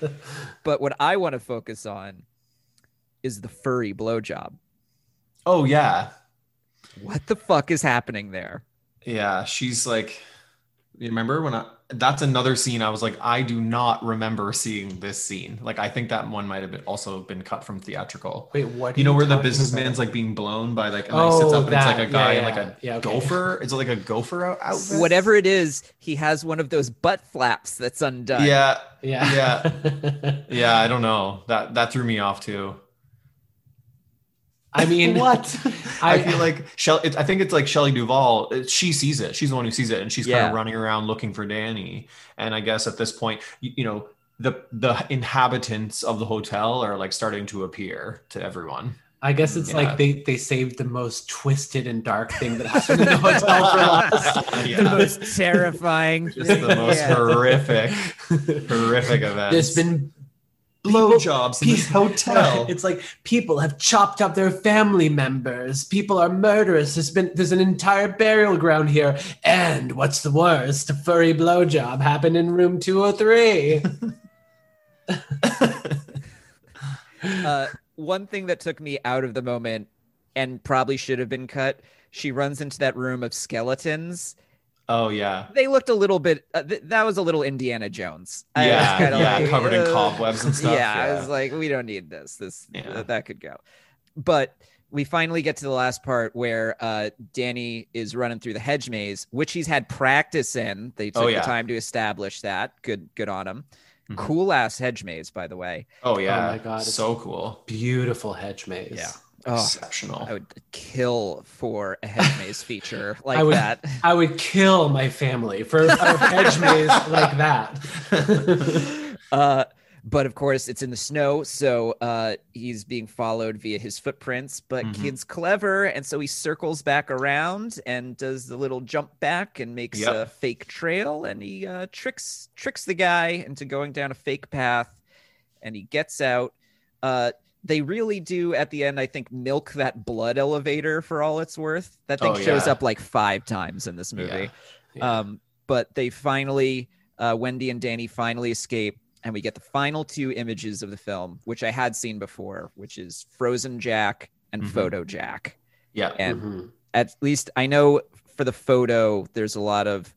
but what i want to focus on is the furry blowjob oh yeah, what the fuck is happening there yeah. She's like, You remember when I? That's another scene. I was like, I do not remember seeing this scene. Like, I think that one might have been also been cut from theatrical. Wait, what? You know where the businessman's about? like being blown by like, and then he sits Oh, up and it's like a guy Yeah, in like a Yeah, okay. gopher. Is it like a gopher out- outfit? Whatever it is, he has one of those butt flaps that's undone. Yeah, Yeah. Yeah. yeah. I don't know. That that threw me off too. I mean, what? I, I- feel like Shell. I think it's like Shelley Duvall. Uh, she sees it. She's the one who sees it, and she's kind of running around looking for Danny. And I guess at this point, you, you know, the the inhabitants of the hotel are like starting to appear to everyone. I guess it's Yeah. like they they saved the most twisted and dark thing that happened in the hotel for last. Yeah. The most terrifying. Just the most Yeah. horrific, horrific event. There's been blowjobs in this hotel. It's like people have chopped up their family members. People are murderous. There's been there's an entire burial ground here. And what's the worst? A furry blowjob happened in room 203. uh, one thing that took me out of the moment and probably should have been cut. She runs into that room of skeletons. Oh yeah, They looked a little bit. Uh, th- that was a little Indiana Jones. I yeah, yeah. like, covered in uh, cobwebs and stuff. yeah, I was like, we don't need this. This Yeah. th- that could go. But we finally get to the last part where uh, Danny is running through the hedge maze, which he's had practice in. They took Oh, yeah. the time to establish that. Good, good on him. Mhm. Cool ass hedge maze, by the way. oh yeah, my God, it's- so cool, Beautiful hedge maze. Yeah. Oh, exceptional. I would kill for a hedge maze feature like I would- that. I would kill my family for a hedge maze like that. Uh, but of course, it's in the snow, so uh, he's being followed via his footprints. But Mhm. Kid's clever, and so he circles back around and does the little jump back and makes Yep. a fake trail, and he uh, tricks tricks the guy into going down a fake path, and he gets out. Uh, they really do at the end, I think, milk that blood elevator for all it's worth. That thing Oh, shows yeah. up like five times in this movie. Yeah. Um, but they finally, uh, Wendy and Danny finally escape, and we get the final two images of the film, which I had seen before, which is Frozen Jack and Mhm. Photo Jack. yeah, And Mhm. at least I know for the photo, there's a lot of,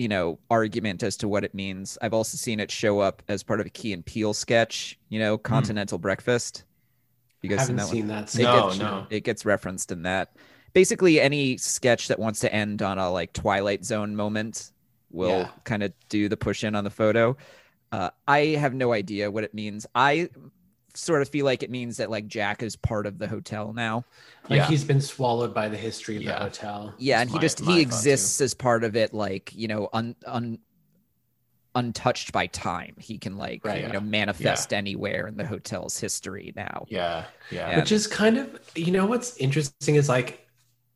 you know, argument as to what it means. I've also seen it show up as part of a Key and Peele sketch, you know, Continental Breakfast. You guys seen haven't that one? seen that. It No, gets, no. It gets referenced in that. Basically, any sketch that wants to end on a like Twilight Zone moment will Yeah. kind of do the push in on the photo. Uh, I have no idea what it means. I sort of feel like it means that like Jack is part of the hotel now. Like Yeah. he's been swallowed by the history of Yeah. the hotel. Yeah, That's and he just he thought, too. exists as part of it, like you know, un, un untouched by time. He can like Right, you yeah. know manifest anywhere in the hotel's history now. yeah, yeah. Yeah. Which is kind of, you know, what's interesting is like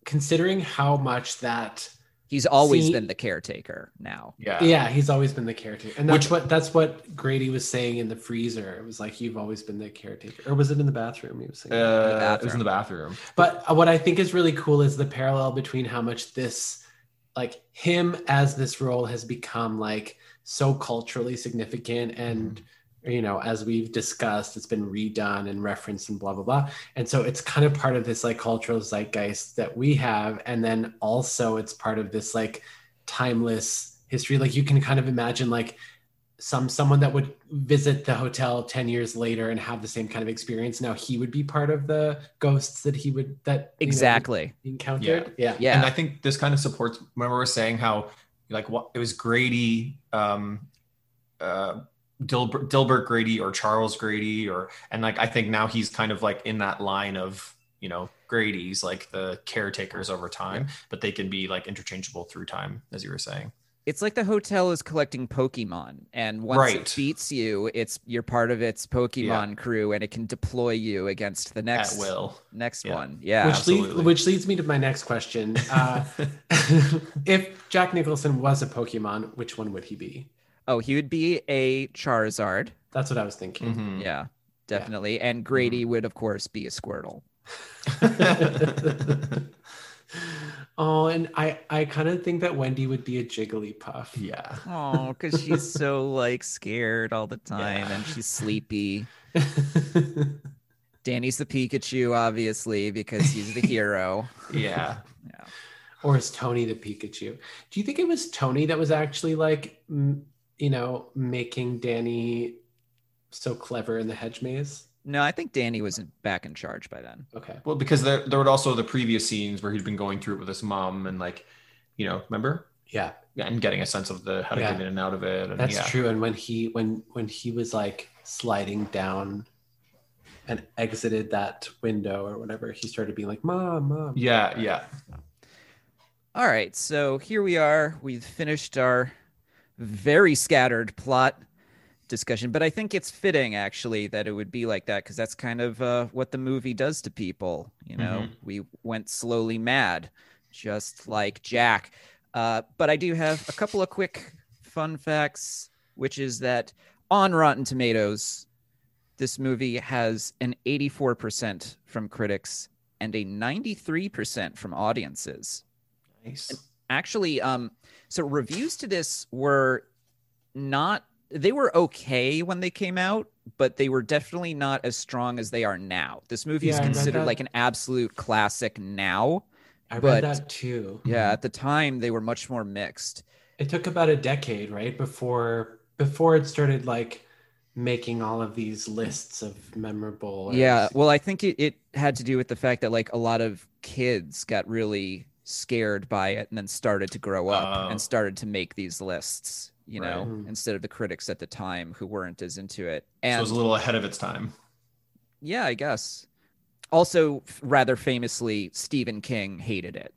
considering how much that He's always See- been the caretaker now. yeah, yeah, he's always been the caretaker. And that's Which- what that's what Grady was saying in the freezer. It was like you've always been the caretaker. Or was it in the bathroom he was saying? Uh, it was in the bathroom. But what I think is really cool is the parallel between how much this, like him as this role has become like so culturally significant and you know as we've discussed it's been redone and referenced and blah blah blah and so it's kind of part of this like cultural zeitgeist that we have and then also it's part of this like timeless history like you can kind of imagine like some someone that would visit the hotel 10 years later and have the same kind of experience now he would be part of the ghosts that he would that you know, Exactly. encountered yeah Yeah. And I think this kind of supports. Remember, we were saying how like what it was Grady, um, uh, Delbert, Delbert Grady or Charles Grady, or and like I think now he's kind of like in that line of you know Grady's like the caretakers over time, but they can be like interchangeable through time, as you were saying. It's like the hotel is collecting Pokemon, and once Right. it beats you, it's you're part of its Pokemon crew, and it can deploy you against the next At will. next Yeah. one. Yeah, which leads which leads me to my next question uh, if jack nicholson was a pokemon which one would he be Oh, he would be a Charizard. that's what i was thinking Mhm. Yeah, definitely. And Grady would, of course, be a Squirtle. oh and i i kind of think that wendy would be a jigglypuff yeah. Oh, because she's so like scared all the time, Yeah. and she's sleepy. Danny's the Pikachu, obviously, because he's the hero. Yeah. yeah. Or is Tony the Pikachu? Do you think it was Tony that was actually like, m- you know, making Danny so clever in the hedge maze? No, I think Danny was back in charge by then. Okay. Well, because there there were also the previous scenes where he'd been going through it with his mom and like, you know, remember? Yeah, Yeah, and getting a sense of the how to Yeah. get in and out of it. And that's yeah. true. And when he when when he was like sliding down and exited that window or whatever, he started being like, "Mom, mom." Yeah, yeah. All right, so here we are. We've finished our very scattered plot discussion, but I think it's fitting actually that it would be like that because that's kind of uh, what the movie does to people. You know, we went slowly mad, just like Jack. Uh, but I do have a couple of quick fun facts, which is that on Rotten Tomatoes, this movie has an 84% from critics and a 93% from audiences Nice. Actually um so reviews to this were not they were okay when they came out but they were definitely not as strong as they are now this movie is Yeah, I read considered like an absolute classic now I But- read that too. yeah at the time they were much more mixed It took about a decade, right, before before it started like making all of these lists of memorable. yeah well i think it, it had to do with the fact that like a lot of kids got really scared by it and then started to grow up Oh. and started to make these lists you know Right. Mm. instead of the critics at the time who weren't as into it so and it was a little ahead of its time. Yeah, I guess. Also, f- rather famously, Stephen King hated it.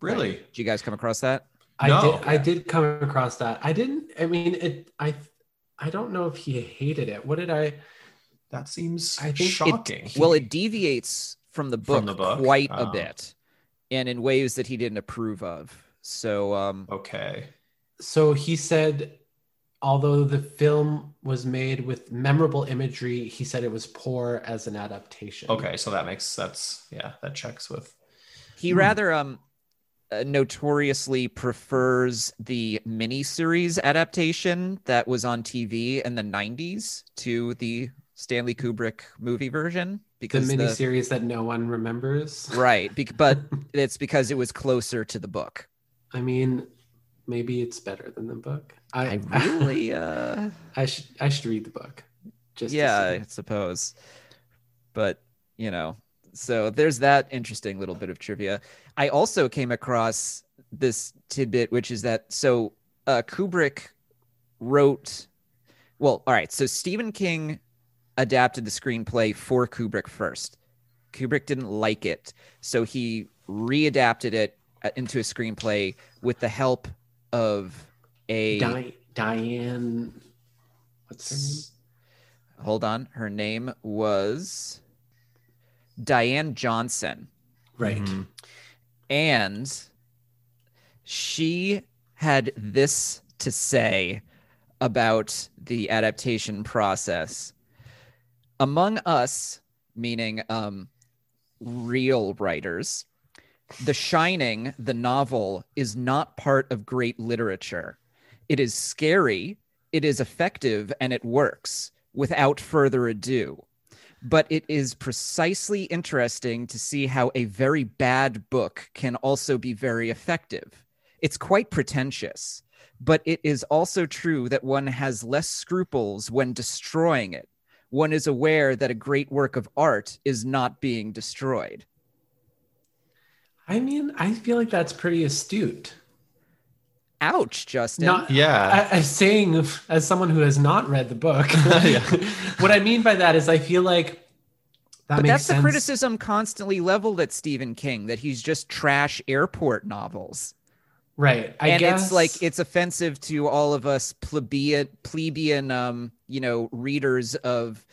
Really? Did you guys come across that? I No. did. I did come across that. I didn't. I mean, it. I. I don't know if he hated it. What did I? That seems I think it- shocking. Well, it deviates from the book, From the book? quite a Oh. bit, and in ways that he didn't approve of. So, um, okay. So he said, although the film was made with memorable imagery, he said it was poor as an adaptation. Okay, so that makes that's yeah, that checks with he Hmm. rather um uh, notoriously prefers the miniseries adaptation that was on TV in the '90s to the Stanley Kubrick movie version The because the, miniseries that no one remembers. right, bec- but it's because it was closer to the book. I mean, maybe it's better than the book. I really, uh, I should. I should read the book. Just yeah. I suppose. But you know, so there's that interesting little bit of trivia. I also came across this tidbit, which is that so uh, Kubrick wrote. Well, all right. So Stephen King adapted the screenplay for Kubrick first. Kubrick didn't like it, so he readapted it uh, into a screenplay with the help of a. Di- Diane. What's her hold on her name was diane johnson Right. Mhm. and she had this to say about the adaptation process among us meaning um real writers the shining the novel is not part of great literature it is scary it is effective and it works without further ado but it is precisely interesting to see how a very bad book can also be very effective. It's quite pretentious, but it is also true that one has less scruples when destroying it. One is aware that a great work of art is not being destroyed. I mean, I feel like that's pretty astute. Ouch, Justin. Not Yeah. I, I'm saying as someone who has not read the book. What I mean by that is I feel like that but makes that's sense. the criticism constantly leveled at Stephen King that he's just trash airport novels. right? I and guess it's like it's offensive to all of us plebeian plebeian um you know readers of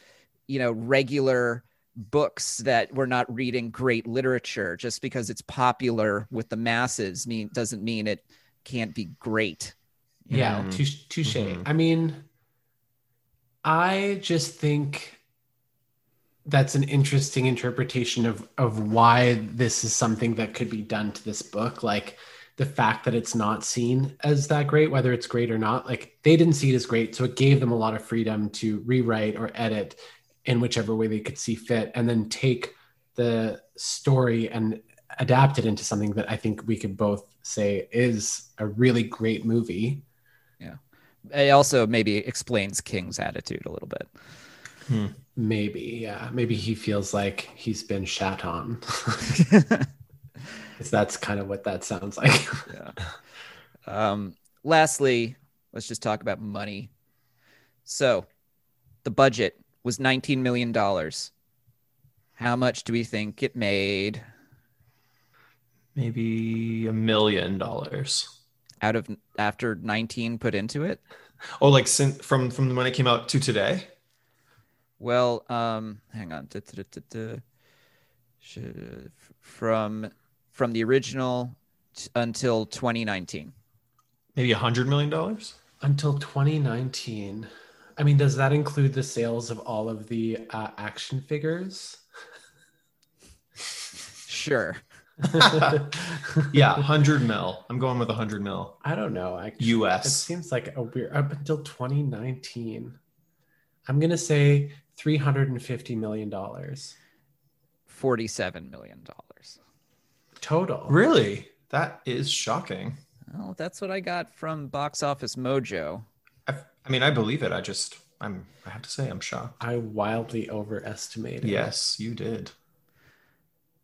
you know regular books that we're not reading great literature just because it's popular with the masses mean doesn't mean it can't be great yeah, know? touche. touche. Mhm. I mean, I just think that's an interesting interpretation of of why this is something that could be done to this book. Like the fact that it's not seen as that great, whether it's great or not. Like they didn't see it as great, so it gave them a lot of freedom to rewrite or edit in whichever way they could see fit, and then take the story and adapt it into something that I think we could both say is a really great movie. Yeah. It also maybe explains King's attitude a little bit. Hmm. Maybe, yeah. Maybe he feels like he's been shat on. Because that's kind of what that sounds like. yeah. Um, lastly, let's just talk about money. So, the budget was $19 million. How much do we think it made Maybe a million dollars. out of after 19 put into it? Oh, like sin- from from when it came out to today. Well, um, hang on. From from the original t- until 2019. Maybe a hundred million dollars. Until 2019. I mean, does that include the sales of all of the uh, action figures? Sure. Yeah, hundred mil. I'm going with a hundred mil. I don't know. Actually. US. It seems like a weird up until 2019. I'm gonna say 350 million dollars 47 million dollars. Total. Really? That is shocking. Well, that's what I got from Box Office Mojo. I, I mean, I believe it. I just, I'm, I have to say, I'm shocked. I wildly overestimated. Yes, you did.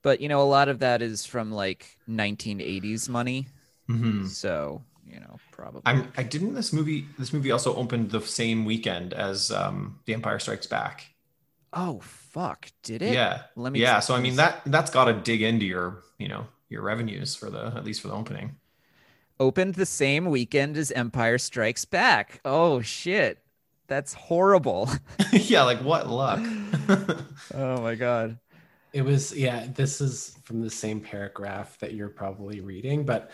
But you know, a lot of that is from like 1980s money. hmm So, you know, probably. I'm. I didn't. This movie. This movie also opened the same weekend as um, The Empire Strikes Back. Oh, fuck. Did it? yeah. Let me Yeah. So I mean that that's got to dig into your, you know, your revenues for the at least for the opening. Opened the same weekend as Empire Strikes Back. Oh, shit. That's horrible. yeah. Like what luck. oh, my God. It was, yeah, this is from the same paragraph that you're probably reading, but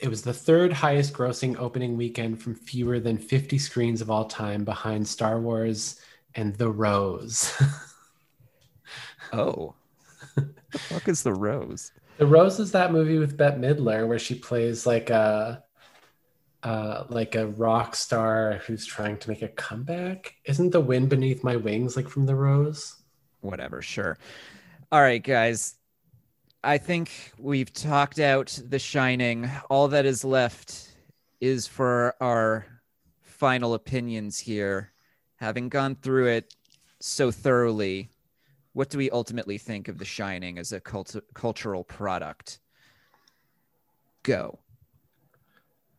it was the third highest grossing opening weekend from fewer than 50 screens of all time behind Star Wars and The Rose. Oh. the fuck is the rose? the Rose is that movie with Bette Midler where she plays like a uh, like a rock star who's trying to make a comeback. Isn't The Wind Beneath My Wings like from The Rose? Whatever, sure. All right, guys. I think we've talked out The Shining. All that is left is for our final opinions here. Having gone through it so thoroughly, what do we ultimately think of The Shining as a cult- cultural product? Go.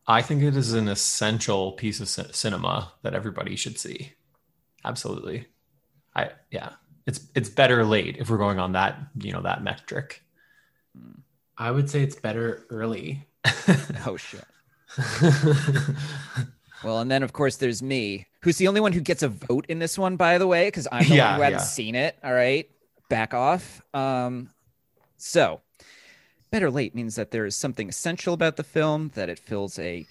I think it is an essential piece of ci- cinema that everybody should see. Absolutely. I yeah. It's it's better late if we're going on that, you know, that metric. I would say it's better early. Oh, shit. Well, and then of course there's me, who's the only one who gets a vote in this one, by the way, because I'm the Yeah, one who hadn't yeah. seen it. All right, back off. Um, so better late means that there is something essential about the film, that it fills a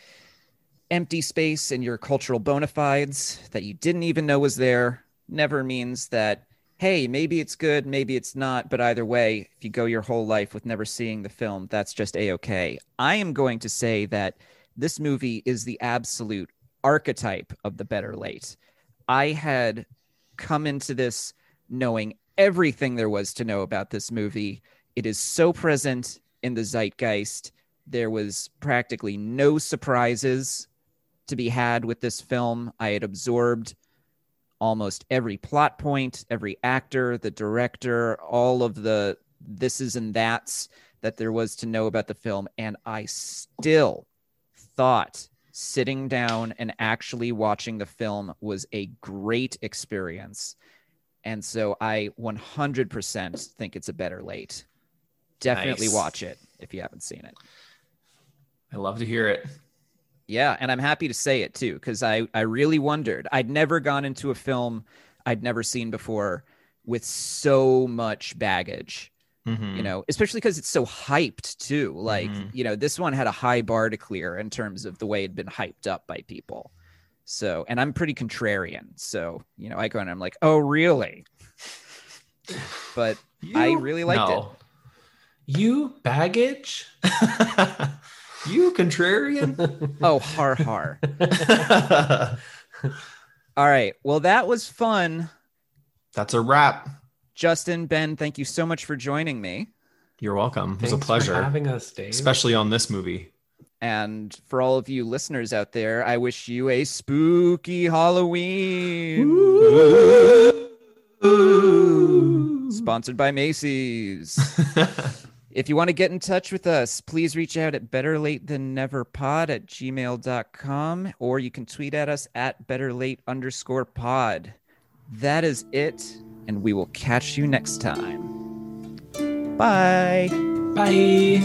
empty space in your cultural bona fides that you didn't even know was there. Never means that. Hey, maybe it's good, maybe it's not, but either way, if you go your whole life with never seeing the film, that's just a okay. I am going to say that this movie is the absolute archetype of the better late. I had come into this knowing everything there was to know about this movie. It is so present in the zeitgeist. There was practically no surprises to be had with this film. I had absorbed almost every plot point, every actor, the director, all of the thises and that's that there was to know about the film. And I still thought sitting down and actually watching the film was a great experience. And so I 100% think it's a better late. Definitely Nice. watch it if you haven't seen it. I love to hear it. Yeah, and I'm happy to say it too because I I really wondered. I'd never gone into a film I'd never seen before with so much baggage. Mhm. You know, especially because it's so hyped too. Like, Mhm. you know, this one had a high bar to clear in terms of the way it'd been hyped up by people. So, and I'm pretty contrarian. So, you know, I go and I'm like, oh, really? But I really liked it. You baggage? you contrarian. oh, har har. All right. Well, that was fun. That's a wrap. Justin, Ben, thank you so much for joining me. You're welcome. It was a pleasure, for having us, Dave. especially on this movie. And for all of you listeners out there, I wish you a spooky Halloween. Sponsored by Macy's. if you want to get in touch with us, please reach out at betterlatethanneverpod at gmail.com or you can tweet at us at betterlate underscore pod. That is it, and we will catch you next time. Bye. Bye.